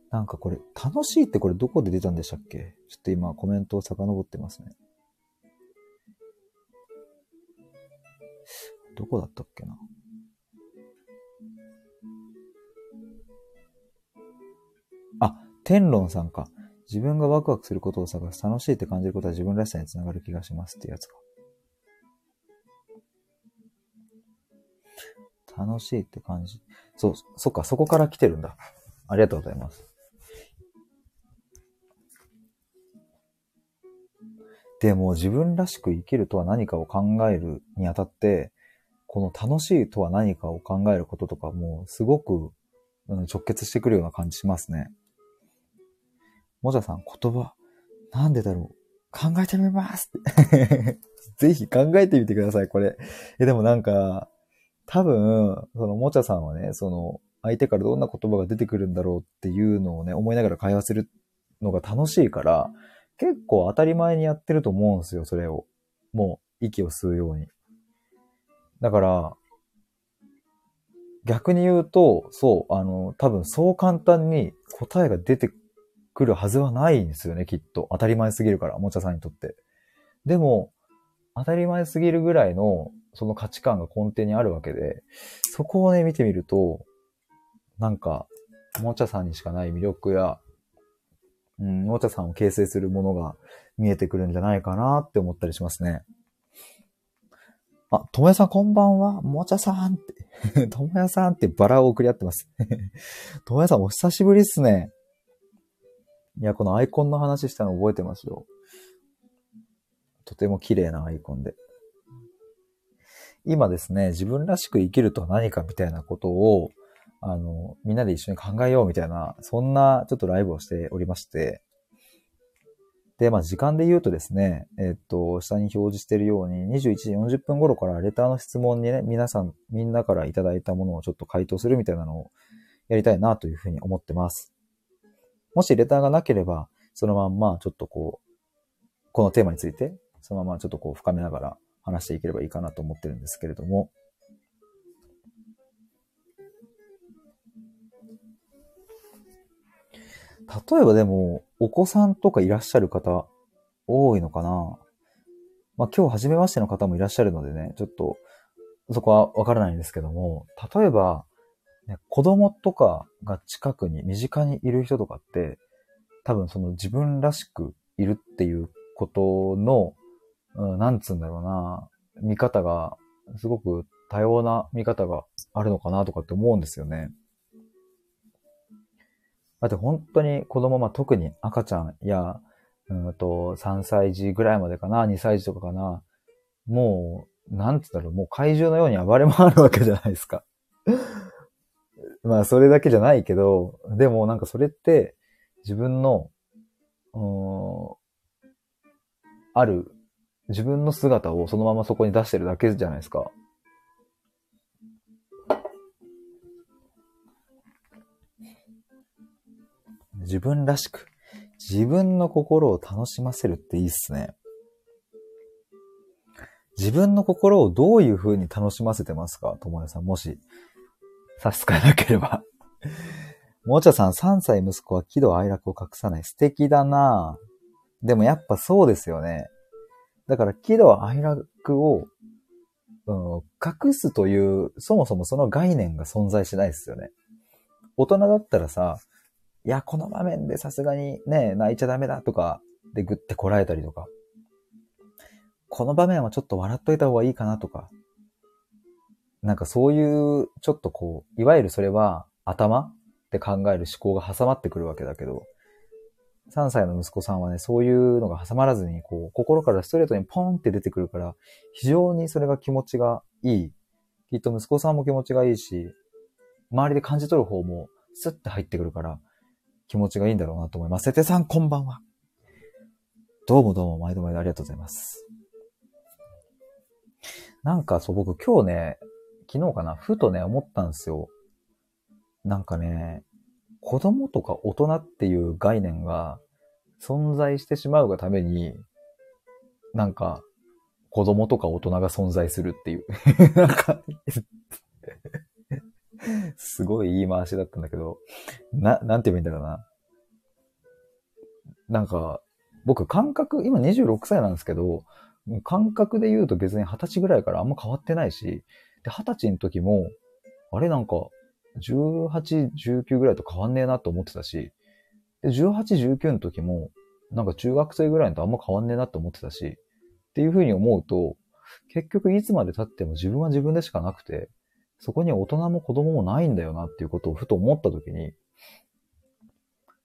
なんかこれ、楽しいってこれどこで出たんでしたっけ？ちょっと今コメントを遡ってますね。どこだったっけな？あ天論さんか。自分がワクワクすることを探す。楽しいって感じることは自分らしさにつながる気がしますってやつか。楽しいって感じ。そう、そっか、そこから来てるんだ。ありがとうございます。でも自分らしく生きるとは何かを考えるにあたって、この楽しいとは何かを考えることとかもすごく直結してくるような感じしますね。もじゃさん、言葉、なんでだろう？考えてみます ぜひ考えてみてください、これ。え、でもなんか、多分、そのもちゃさんはね、その、相手からどんな言葉が出てくるんだろうっていうのをね、思いながら会話するのが楽しいから、結構当たり前にやってると思うんですよ、それを。もう、息を吸うように。だから、逆に言うと、そう、あの、多分そう簡単に答えが出てくるはずはないんですよね、きっと。当たり前すぎるから、もちゃさんにとって。でも、当たり前すぎるぐらいの、その価値観が根底にあるわけで、そこをね、見てみると、なんか、もちゃさんにしかない魅力や、うん、もちゃさんを形成するものが見えてくるんじゃないかなって思ったりしますね。あ、ともやさんこんばんは。もちゃさんって。ともやさんってバラを送り合ってます。ともやさんお久しぶりっすね。いや、このアイコンの話したの覚えてますよ。とても綺麗なアイコンで。今ですね、自分らしく生きるとは何かみたいなことを、あの、みんなで一緒に考えようみたいな、そんなちょっとライブをしておりまして、で、まあ時間で言うとですね、えっと、下に表示しているように、21時40分頃からレターの質問にね、皆さん、みんなからいただいたものをちょっと回答するみたいなのをやりたいなというふうに思ってます。もしレターがなければ、そのまんまちょっとこう、このテーマについて、そのままちょっとこう深めながら話していければいいかなと思ってるんですけれども、例えばでも、お子さんとかいらっしゃる方、多いのかな。まあ今日初めましての方もいらっしゃるのでね、ちょっと、そこはわからないんですけども、例えば、ね、子供とかが近くに、身近にいる人とかって、多分その自分らしくいるっていうことの、うん、なんつうんだろうな、見方が、すごく多様な見方があるのかなとかって思うんですよね。だって本当に子供、まあ、特に赤ちゃんや、うんと、3歳児ぐらいまでかな、2歳児とかかな、もう、なんつったら、もう怪獣のように暴れ回るわけじゃないですか。まあ、それだけじゃないけど、でもなんかそれって、自分の、うん、ある、自分の姿をそのままそこに出してるだけじゃないですか。自分らしく、自分の心を楽しませるっていいっすね。自分の心をどういう風に楽しませてますか？ともやさん、もし、差し支えなければ。もちゃさん、3歳息子は喜怒哀楽を隠さない。素敵だなでもやっぱそうですよね。だから喜怒哀楽を、うん、隠すという、そもそもその概念が存在しないですよね。大人だったらさ、いや、この場面でさすがにね、泣いちゃダメだとか、でぐってこらえたりとか、この場面はちょっと笑っといた方がいいかなとか、なんかそういう、ちょっとこう、いわゆるそれは頭で考える思考が挟まってくるわけだけど、3歳の息子さんはね、そういうのが挟まらずに、こう、心からストレートにポンって出てくるから、非常にそれが気持ちがいい。きっと息子さんも気持ちがいいし、周りで感じ取る方もスッて入ってくるから、気持ちがいいんだろうなと思います。せてさん、こんばんは。どうもどうも、毎度毎度ありがとうございます。なんかそう、僕今日ね、昨日かな、ふとね、思ったんですよ。なんかね、子供とか大人っていう概念が存在してしまうがために、なんか、子供とか大人が存在するっていう。なんかすごい言い回しだったんだけど、な、なんて言えばいいんだろうな。なんか、僕感覚、今26歳なんですけど、感覚で言うと別に20歳ぐらいからあんま変わってないし、で、20歳の時も、あれなんか、18、19ぐらいと変わんねえなと思ってたし、で18、19の時も、なんか中学生ぐらいのとあんま変わんねえなって思ってたし、っていうふうに思うと、結局いつまで経っても自分は自分でしかなくて、そこに大人も子供もないんだよなっていうことをふと思った時に、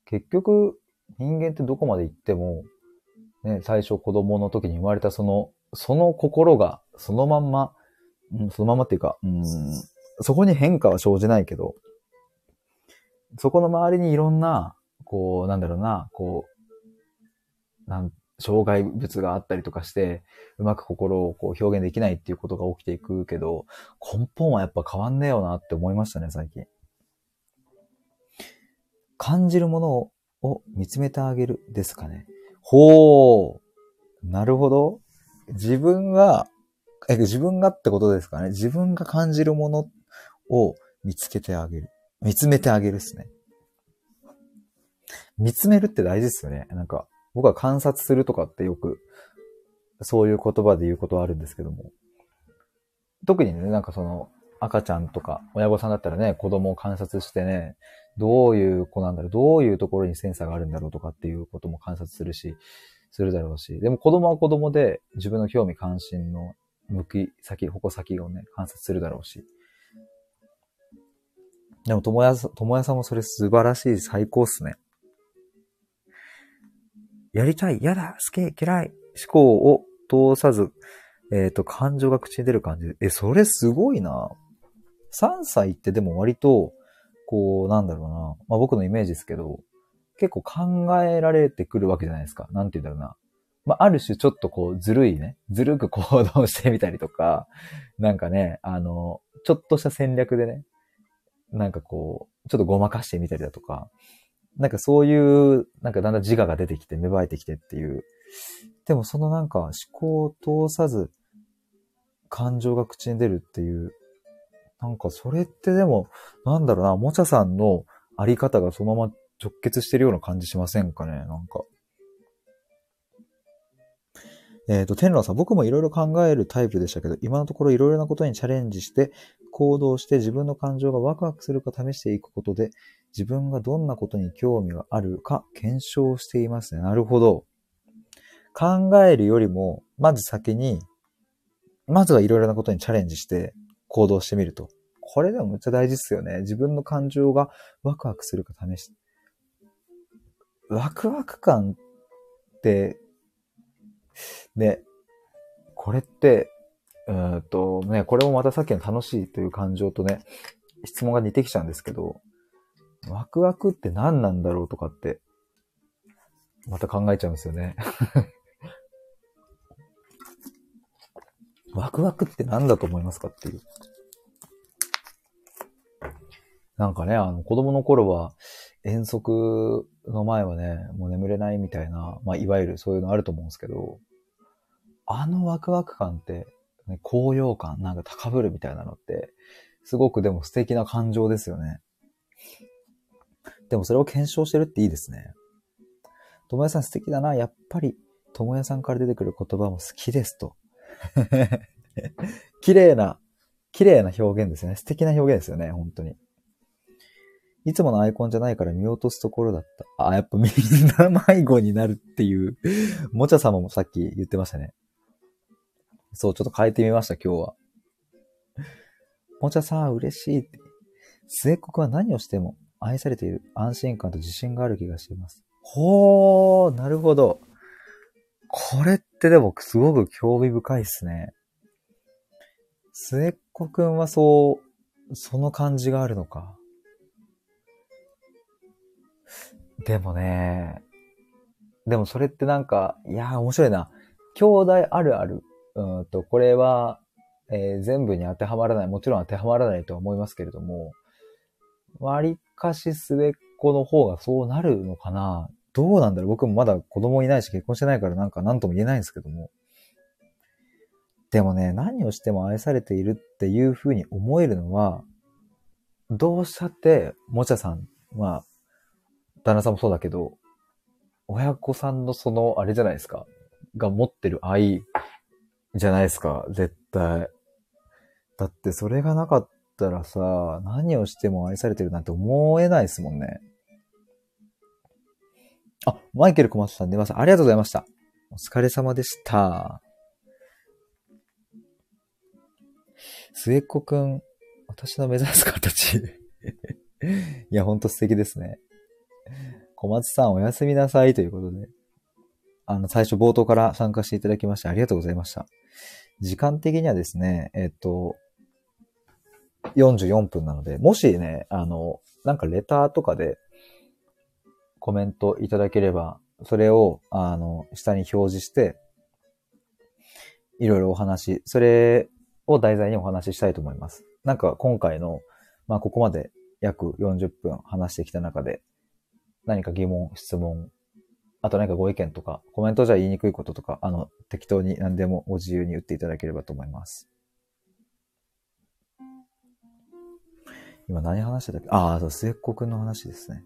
結局人間ってどこまで行っても、ね、最初子供の時に生まれたその、その心がそのまんま、うん、そのままっていうか、うん、そこに変化は生じないけど、そこの周りにいろんな、こう、なんだろうな、こう、なん、障害物があったりとかして、うまく心をこう表現できないっていうことが起きていくけど、根本はやっぱ変わんねえよなって思いましたね、最近。感じるものを見つめてあげるですかね。ほう。なるほど。自分が、え、自分がってことですかね。自分が感じるものを見つけてあげる。見つめてあげるっすね。見つめるって大事ですよね。なんか、僕は観察するとかってよく、そういう言葉で言うことはあるんですけども。特にね、なんかその、赤ちゃんとか、親御さんだったらね、子供を観察してね、どういう子なんだろう、どういうところにセンサーがあるんだろうとかっていうことも観察するし、するだろうし、でも子供は子供で自分の興味関心の向き先、矛先をね、観察するだろうし。でも、ともやさん、ともやさんもそれ素晴らしい、最高っすね。やりたい、やだ、好き、嫌い、思考を通さず、えっ、ー、と、感情が口に出る感じ。え、それすごいな。3歳ってでも割と、こう、なんだろうな。まあ僕のイメージですけど、結構考えられてくるわけじゃないですか。なんて言うんだろうな。まあ、ある種ちょっとこう、ずるいね。ずるく行動してみたりとか、なんかね、あの、ちょっとした戦略でね、なんかこう、ちょっとごまかしてみたりだとか、なんかそういう、なんかだんだん自我が出てきて、芽生えてきてっていう。でもそのなんか思考を通さず、感情が口に出るっていう、なんかそれってでも、なんだろうな、もちゃさんのあり方がそのまま直結してるような感じしませんかねなんか。えっ、ー、と、天狼さん、僕もいろいろ考えるタイプでしたけど、今のところいろいろなことにチャレンジして、行動して自分の感情がワクワクするか試していくことで、自分がどんなことに興味があるか検証していますね。なるほど。考えるよりも、まず先に、まずはいろいろなことにチャレンジして行動してみると。これでもめっちゃ大事っすよね。自分の感情がワクワクするか試して。ワクワク感って、ね、これって、うんとね、これもまたさっきの楽しいという感情とね、質問が似てきちゃうんですけど、ワクワクって何なんだろうとかって、また考えちゃうんですよね。ワクワクって何だと思いますかっていう。なんかね、あの、子供の頃は、遠足の前はね、もう眠れないみたいな、まあ、いわゆるそういうのあると思うんですけど、あのワクワク感って、ね、高揚感、なんか高ぶるみたいなのって、すごくでも素敵な感情ですよね。でもそれを検証してるっていいですね。ともやさん素敵だな。やっぱり、ともやさんから出てくる言葉も好きですと。綺麗な、綺麗な表現ですね。素敵な表現ですよね。本当に。いつものアイコンじゃないから見落とすところだった。あ、やっぱみんな迷子になるっていう。もちゃ様もさっき言ってましたね。そう、ちょっと変えてみました、今日は。もちゃさん、嬉しいって。末っ子くんは何をしても愛されている安心感と自信がある気がしています。ほー、なるほど。これってでもすごく興味深いっすね。末っ子くんはそう、その感じがあるのか。でもね、でもそれってなんか、いやー面白いな。兄弟あるある。うんと、これは、えー、全部に当てはまらない。もちろん当てはまらないとは思いますけれども、割かし末っ子の方がそうなるのかなどうなんだろう僕もまだ子供いないし結婚してないからなんか何とも言えないんですけども。でもね、何をしても愛されているっていう風に思えるのは、どうしたって、もちゃさんは、旦那さんもそうだけど、親子さんのその、あれじゃないですか、が持ってる愛じゃないですか、絶対。だってそれがなかったらさ、何をしても愛されてるなんて思えないですもんね。あ、マイケル小松さん出ます。ありがとうございました。お疲れ様でした。末っ子くん、私の目指す形。いや、ほんと素敵ですね。小松さんおやすみなさいということで。あの、最初冒頭から参加していただきましてありがとうございました。時間的にはですね、えっと、44分なので、もしね、あの、なんかレターとかでコメントいただければ、それを、あの、下に表示して、いろいろお話、それを題材にお話ししたいと思います。なんか今回の、まあここまで約40分話してきた中で、何か疑問、質問、あと何かご意見とか、コメントじゃ言いにくいこととか、あの、適当に何でもご自由に言っていただければと思います。今何話してたっけ？ああ、そう、末っ子くんの話ですね。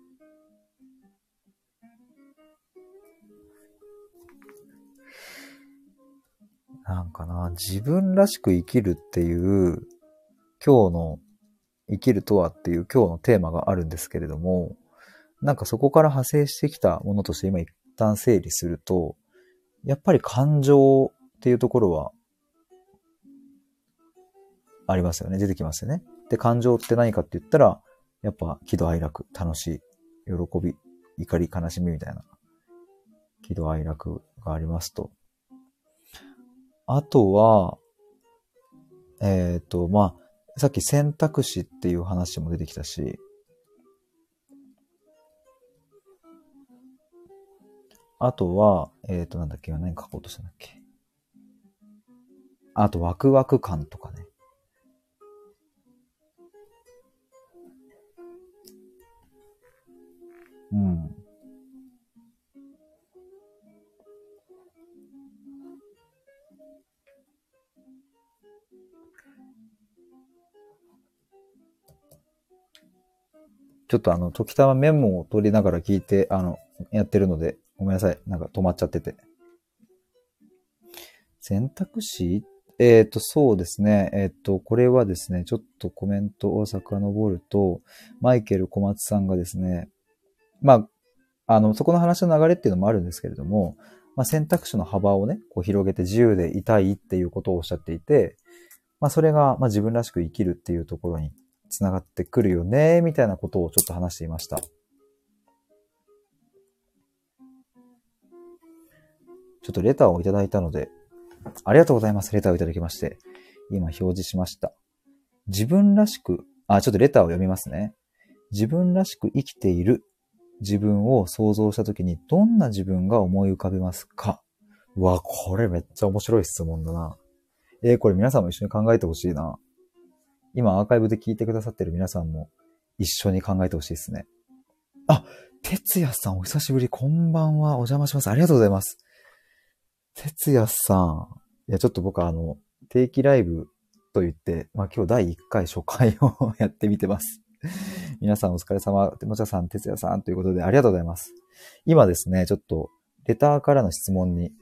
なんかな、自分らしく生きるっていう、今日の生きるとはっていう今日のテーマがあるんですけれども、なんかそこから派生してきたものとして今旦整理すると、やっぱり感情っていうところはありますよね。出てきますよね。で、感情って何かって言ったら、やっぱ喜怒哀楽、楽しい、喜び、怒り、悲しみみたいな喜怒哀楽がありますと。あとは、えっ、と、まあ、さっき選択肢っていう話も出てきたし、あとは、えっ、と、なんだっけ、何書こうとしたんだっけ。あと、ワクワク感とかね。うん。ちょっとあの、時たまメモを取りながら聞いて、あの、やってるので、ごめんなさい。なんか止まっちゃってて。選択肢？えっ、と、そうですね。えっ、と、これはですね、ちょっとコメントを遡ると、マイケル小松さんがですね、まあ、あの、そこの話の流れっていうのもあるんですけれども、まあ、選択肢の幅をね、こう広げて自由でいたいっていうことをおっしゃっていて、まあ、それが、ま、自分らしく生きるっていうところにつながってくるよね、みたいなことをちょっと話していました。ちょっとレターをいただいたので、ありがとうございます。レターをいただきまして。今表示しました。自分らしく、あ、ちょっとレターを読みますね。自分らしく生きている自分を想像したときにどんな自分が思い浮かべますか？うわ、これめっちゃ面白い質問だな。えーこれ皆さんも一緒に考えてほしいな。今アーカイブで聞いてくださってる皆さんも一緒に考えてほしいですね。あ、哲也さんお久しぶり。こんばんは。お邪魔します。ありがとうございます。哲也さん。いや、ちょっと僕あの、定期ライブと言って、まあ今日第1回初回をやってみてます。皆さんお疲れ様。もちゃさん、哲也さんということでありがとうございます。今ですね、ちょっと、レターからの質問に、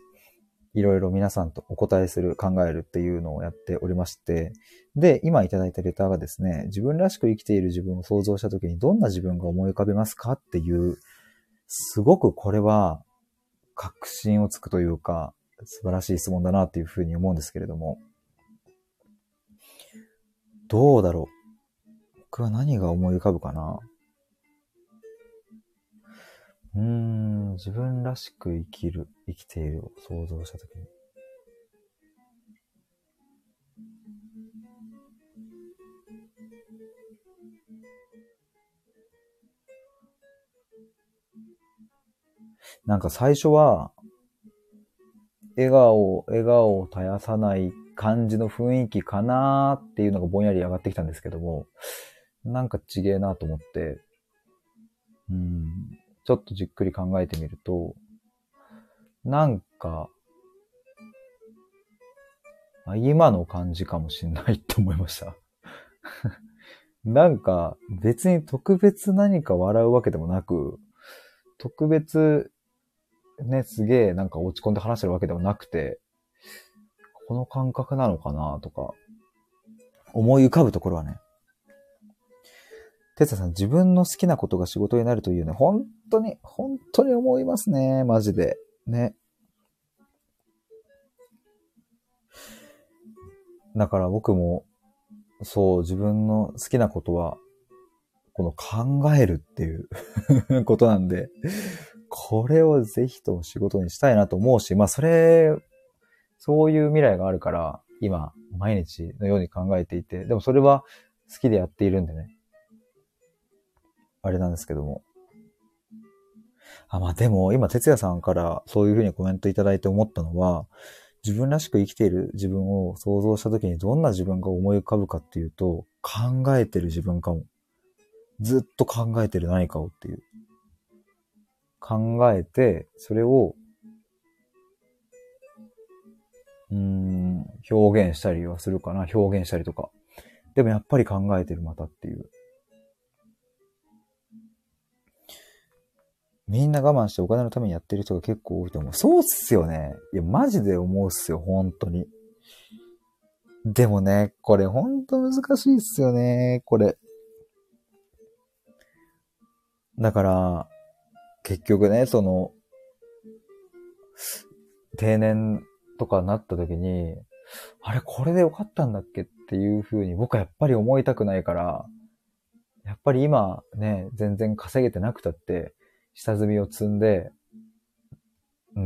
いろいろ皆さんとお答えする、考えるっていうのをやっておりまして、で、今いただいたレターがですね、自分らしく生きている自分を想像したときにどんな自分が思い浮かべますかっていう、すごくこれは、確信をつくというか、素晴らしい質問だなっていうふうに思うんですけれども、どうだろう。僕は何が思い浮かぶかな。うーん、自分らしく生きる、生きているを想像したときに。なんか最初は、笑顔、笑顔を絶やさない感じの雰囲気かなーっていうのがぼんやり上がってきたんですけども、なんかちげえなと思って、うん、ちょっとじっくり考えてみると、なんか、今の感じかもしんないって思いました。なんか、別に特別何か笑うわけでもなく、特別、ね、すげえなんか落ち込んで話してるわけでもなくて、この感覚なのかなとか、思い浮かぶところはね。哲也さん、自分の好きなことが仕事になるというね、本当に、本当に思いますね。マジで。ね。だから僕も、そう、自分の好きなことは、この考えるっていう ことなんで、これをぜひと仕事にしたいなと思うし、まあそれ、そういう未来があるから、今、毎日のように考えていて、でもそれは好きでやっているんでね。あれなんですけども。あ、まあでも、今、哲也さんからそういうふうにコメントいただいて思ったのは、自分らしく生きている自分を想像したときにどんな自分が思い浮かぶかっていうと、考えてる自分かも。ずっと考えてる何かをっていう。考えて、それを、うん、表現したりはするかな。表現したりとか。でもやっぱり考えてるまたっていう。みんな我慢してお金のためにやってる人が結構多いと思う。そうっすよね。いや、マジで思うっすよ、本当に。でもね、これほんと難しいっすよね、これ。だから、結局ね、その、定年とかなった時に、あれ、これでよかったんだっけ？っていう風に僕はやっぱり思いたくないから、やっぱり今ね、全然稼げてなくたって、下積みを積んで、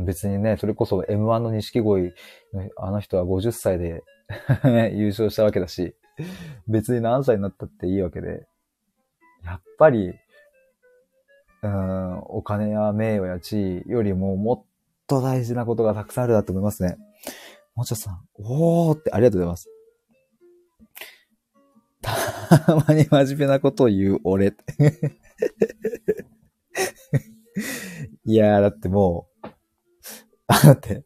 別にね、それこそ M1 の錦鯉のあの人は50歳で優勝したわけだし、別に何歳になったっていいわけで、やっぱり、うん、お金や名誉や地位よりももっと大事なことがたくさんあるなと思いますね。もちゃさん、おーってありがとうございます。たまに真面目なことを言う俺。いやー、だってもう、あ、だって、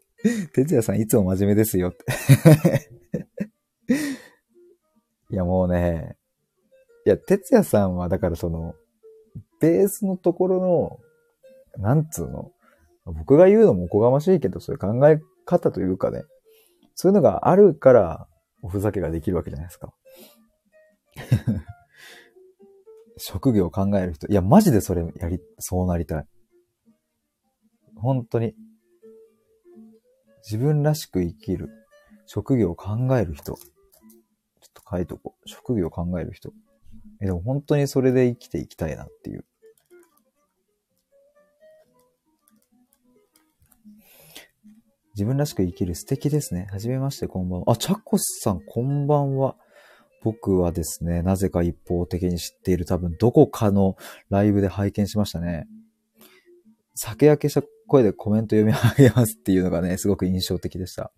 哲也さんいつも真面目ですよっていや、もうね、いや、哲也さんは、だからその、ベースのところの、なんつうの、僕が言うのもおこがましいけど、そういう考え方というかね、そういうのがあるから、おふざけができるわけじゃないですか。職業を考える人。いや、マジでそれやり、そうなりたい。本当に。自分らしく生きる。職業を考える人。ちょっと書いとこう。職業を考える人。え、でも本当にそれで生きていきたいなっていう。自分らしく生きる素敵ですね。はじめまして、こんばんは。あ、チャコスさん、こんばんは。僕はですね、なぜか一方的に知っている多分どこかのライブで拝見しましたね。酒焼けした声でコメント読み上げますっていうのがね、すごく印象的でした。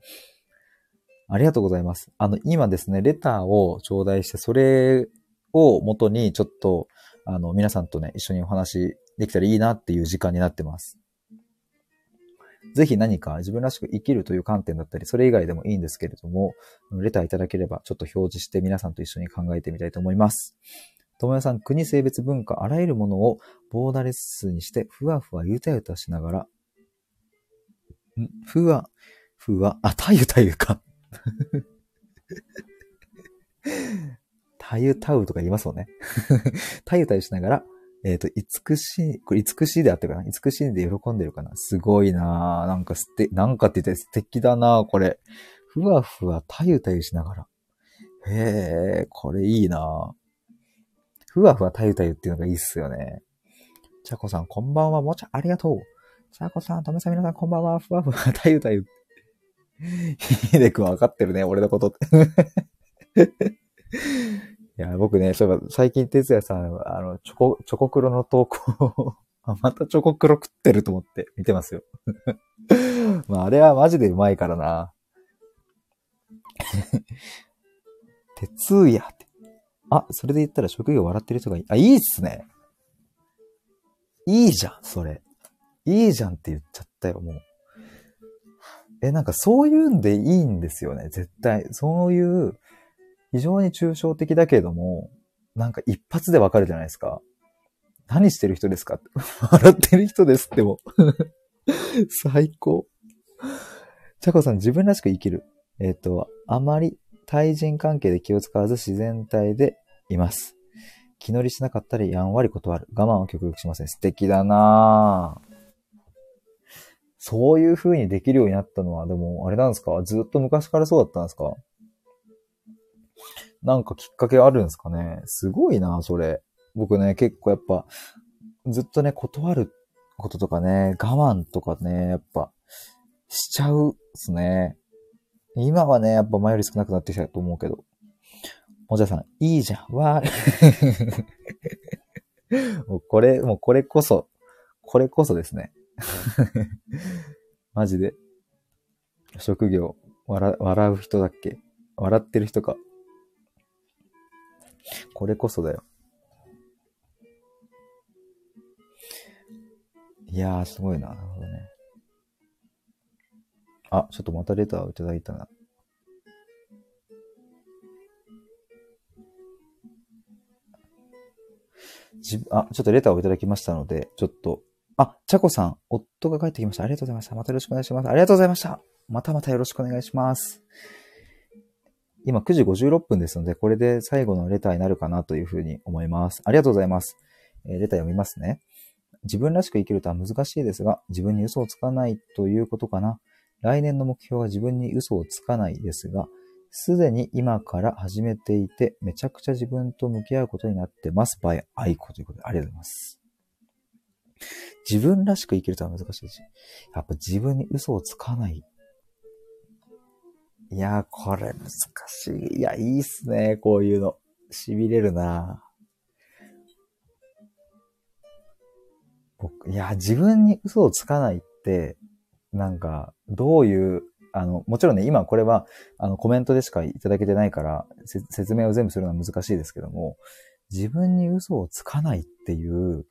ありがとうございます。あの、今ですね、レターを頂戴して、それを元にちょっと、あの、皆さんとね、一緒にお話できたらいいなっていう時間になってます。ぜひ何か自分らしく生きるという観点だったり、それ以外でもいいんですけれども、レターいただければちょっと表示して皆さんと一緒に考えてみたいと思います。ともさん、国、性別、文化、あらゆるものをボーダレスにして、ふわふわゆたゆたしながら、ん？ふわ、ふわ、あ、たゆたゆか。たゆたうとか言いますもんね。たゆたゆしながら、えっ、ー、と、美しい、これ美しいであったかな美しいで喜んでるかなすごいななんかすて、なんかって言って素敵だなこれ。ふわふわたゆたゆしながら。へえ、これいいなふわふわたゆたゆっていうのがいいっすよね。ちゃこさん、こんばんは。もちゃ、ありがとう。ちゃこさん、とめさん、皆さん、こんばんは。ふわふわたゆたゆ。ひでくんわかってるね、俺のことって。いや、僕ね、そういえば、最近、哲也さん、あの、チョコ、チョコクロの投稿を またチョコクロ食ってると思って見てますよ。まあ、あれはマジでうまいからな。哲也って。あ、それで言ったら職業笑ってる人がいい。あ、いいっすね。いいじゃん、それ。いいじゃんって言っちゃったよ、もう。え、なんかそういうんでいいんですよね、絶対。そういう非常に抽象的だけれども、なんか一発でわかるじゃないですか。何してる人ですか 笑ってる人ですっても。最高。チャコさん、自分らしく生きる。えっ、ー、と、あまり対人関係で気を使わず自然体でいます。気乗りしなかったり、やんわり断る。我慢を極力しません。素敵だなぁ。そういう風にできるようになったのは、でも、あれなんですか？ずっと昔からそうだったんですか？なんかきっかけあるんですかねすごいな、それ。僕ね、結構やっぱ、ずっとね、断ることとかね、我慢とかね、やっぱ、しちゃうっすね。今はね、やっぱ前より少なくなってきたと思うけど。もじゃさん、いいじゃん。わー。もうこれ、もうこれこそ、これこそですね。マジで。職業、笑、笑う人だっけ？笑ってる人か。これこそだよ。いやー、すごいな。なるほどね。あ、ちょっとまたレターをいただいたな。じあ、ちょっとレターをいただきましたので、ちょっと、あ、ちゃこさん、夫が帰ってきました。ありがとうございました。またよろしくお願いします。ありがとうございました。またまたよろしくお願いします。今9時56分ですので、これで最後のレターになるかなというふうに思います。ありがとうございます。えー、レター読みますね。自分らしく生きるとは難しいですが、自分に嘘をつかないということかな。来年の目標は自分に嘘をつかないですが、すでに今から始めていて、めちゃくちゃ自分と向き合うことになってます。by 愛子ということで、ありがとうございます。自分らしく生きるとは難しいし、やっぱ自分に嘘をつかない。いやー、これ難しい。いや、いいっすね、こういうの。痺れるな僕、いや、自分に嘘をつかないって、なんか、どういう、あの、もちろんね、今これは、あの、コメントでしかいただけてないから、説明を全部するのは難しいですけども、自分に嘘をつかないっていう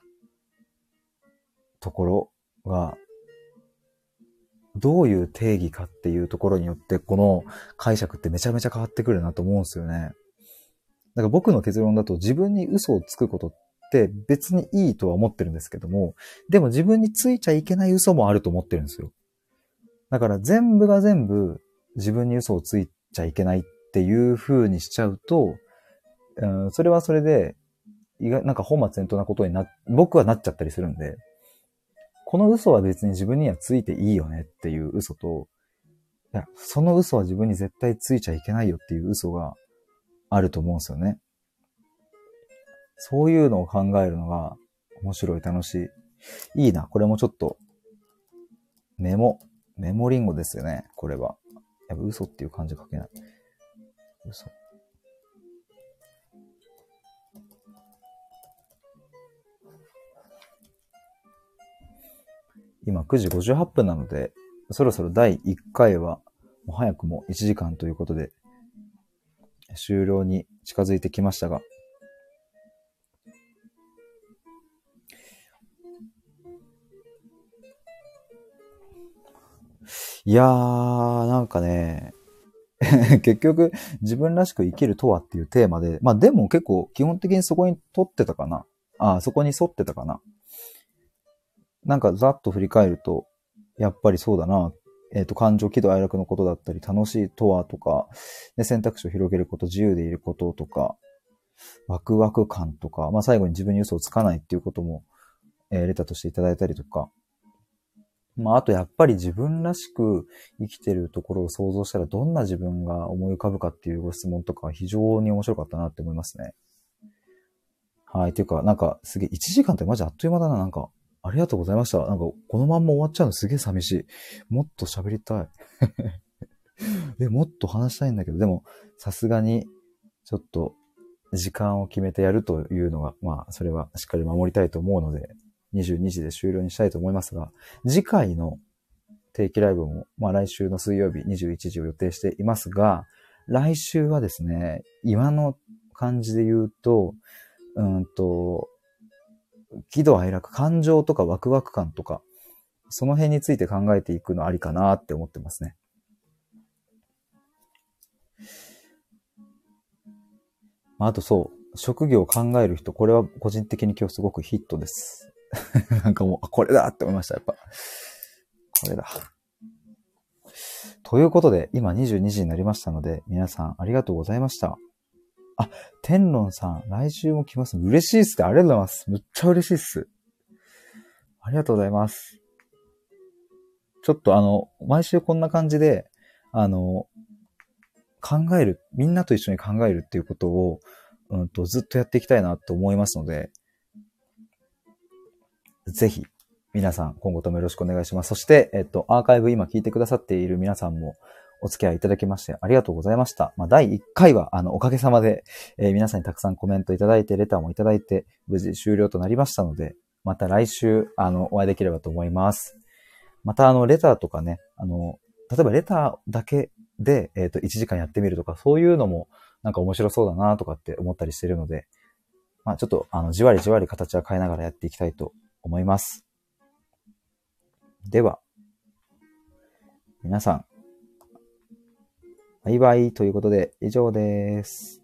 ところが、どういう定義かっていうところによって、この解釈ってめちゃめちゃ変わってくるなと思うんですよね。だから僕の結論だと自分に嘘をつくことって別にいいとは思ってるんですけども、でも自分についちゃいけない嘘もあると思ってるんですよ。だから全部が全部自分に嘘をついちゃいけないっていう風にしちゃうと、うん、それはそれで、意外、なんか本末転倒なことにな、僕はなっちゃったりするんで、この嘘は別に自分にはついていいよねっていう嘘と、いや、その嘘は自分に絶対ついちゃいけないよっていう嘘があると思うんですよね。そういうのを考えるのが面白い、楽しい。いいな。これもちょっとメモメモリンゴですよね、これは。やっぱ嘘っていう感じ書けない。嘘。今9時58分なので、そろそろ第1回は、もう早くも1時間ということで、終了に近づいてきましたが、いやー、なんかね、結局、自分らしく生きるとはっていうテーマで、まあでも結構基本的にそこに沿ってたかな。あそこに沿ってたかな。なんかざっと振り返ると、やっぱりそうだな。えっ、ー、と、感情、喜怒哀楽のことだったり、楽しいとはとか、ね、選択肢を広げること、自由でいることとか、ワクワク感とか、まあ最後に自分に嘘をつかないっていうことも、えー、レターとしていただいたりとか、まあ、あとやっぱり自分らしく生きてるところを想像したらどんな自分が思い浮かぶかっていうご質問とか非常に面白かったなって思いますね。はい。ていうか、なんかすげえ1時間ってマジあっという間だな。なんか、ありがとうございました。なんかこのまんま終わっちゃうのすげえ寂しい。もっと喋りたい。え、もっと話したいんだけど、でもさすがにちょっと時間を決めてやるというのが、まあ、それはしっかり守りたいと思うので、22時で終了にしたいと思いますが、次回の定期ライブも、まあ来週の水曜日21時を予定していますが、来週はですね、今の感じで言うと、うんと、喜怒哀楽、感情とかワクワク感とか、その辺について考えていくのありかなって思ってますね。まあ、あとそう、職業を考える人、これは個人的に今日すごくヒットです。なんかもう、これだって思いました、やっぱ。これだ。ということで、今22時になりましたので、皆さんありがとうございました。あ、天論さん、来週も来ます。嬉しいっすって。ありがとうございます。むっちゃ嬉しいっす。ありがとうございます。ちょっとあの、毎週こんな感じで、あの、考える、みんなと一緒に考えるっていうことを、うんと、ずっとやっていきたいなと思いますので、ぜひ、皆さん、今後ともよろしくお願いします。そして、えっと、アーカイブ今聞いてくださっている皆さんも、お付き合いいただきましてありがとうございました。まあ、第1回は、あの、おかげさまで、えー皆さんにたくさんコメントいただいて、レターもいただいて、無事終了となりましたので、また来週、あの、お会いできればと思います。また、あの、レターとかね、あの、例えばレターだけで、えっ、と、1時間やってみるとか、そういうのも、なんか面白そうだなとかって思ったりしてるので、まあ、ちょっと、あの、じわりじわり形は変えながらやっていきたいと思います。では、皆さん、バイバイということで以上です。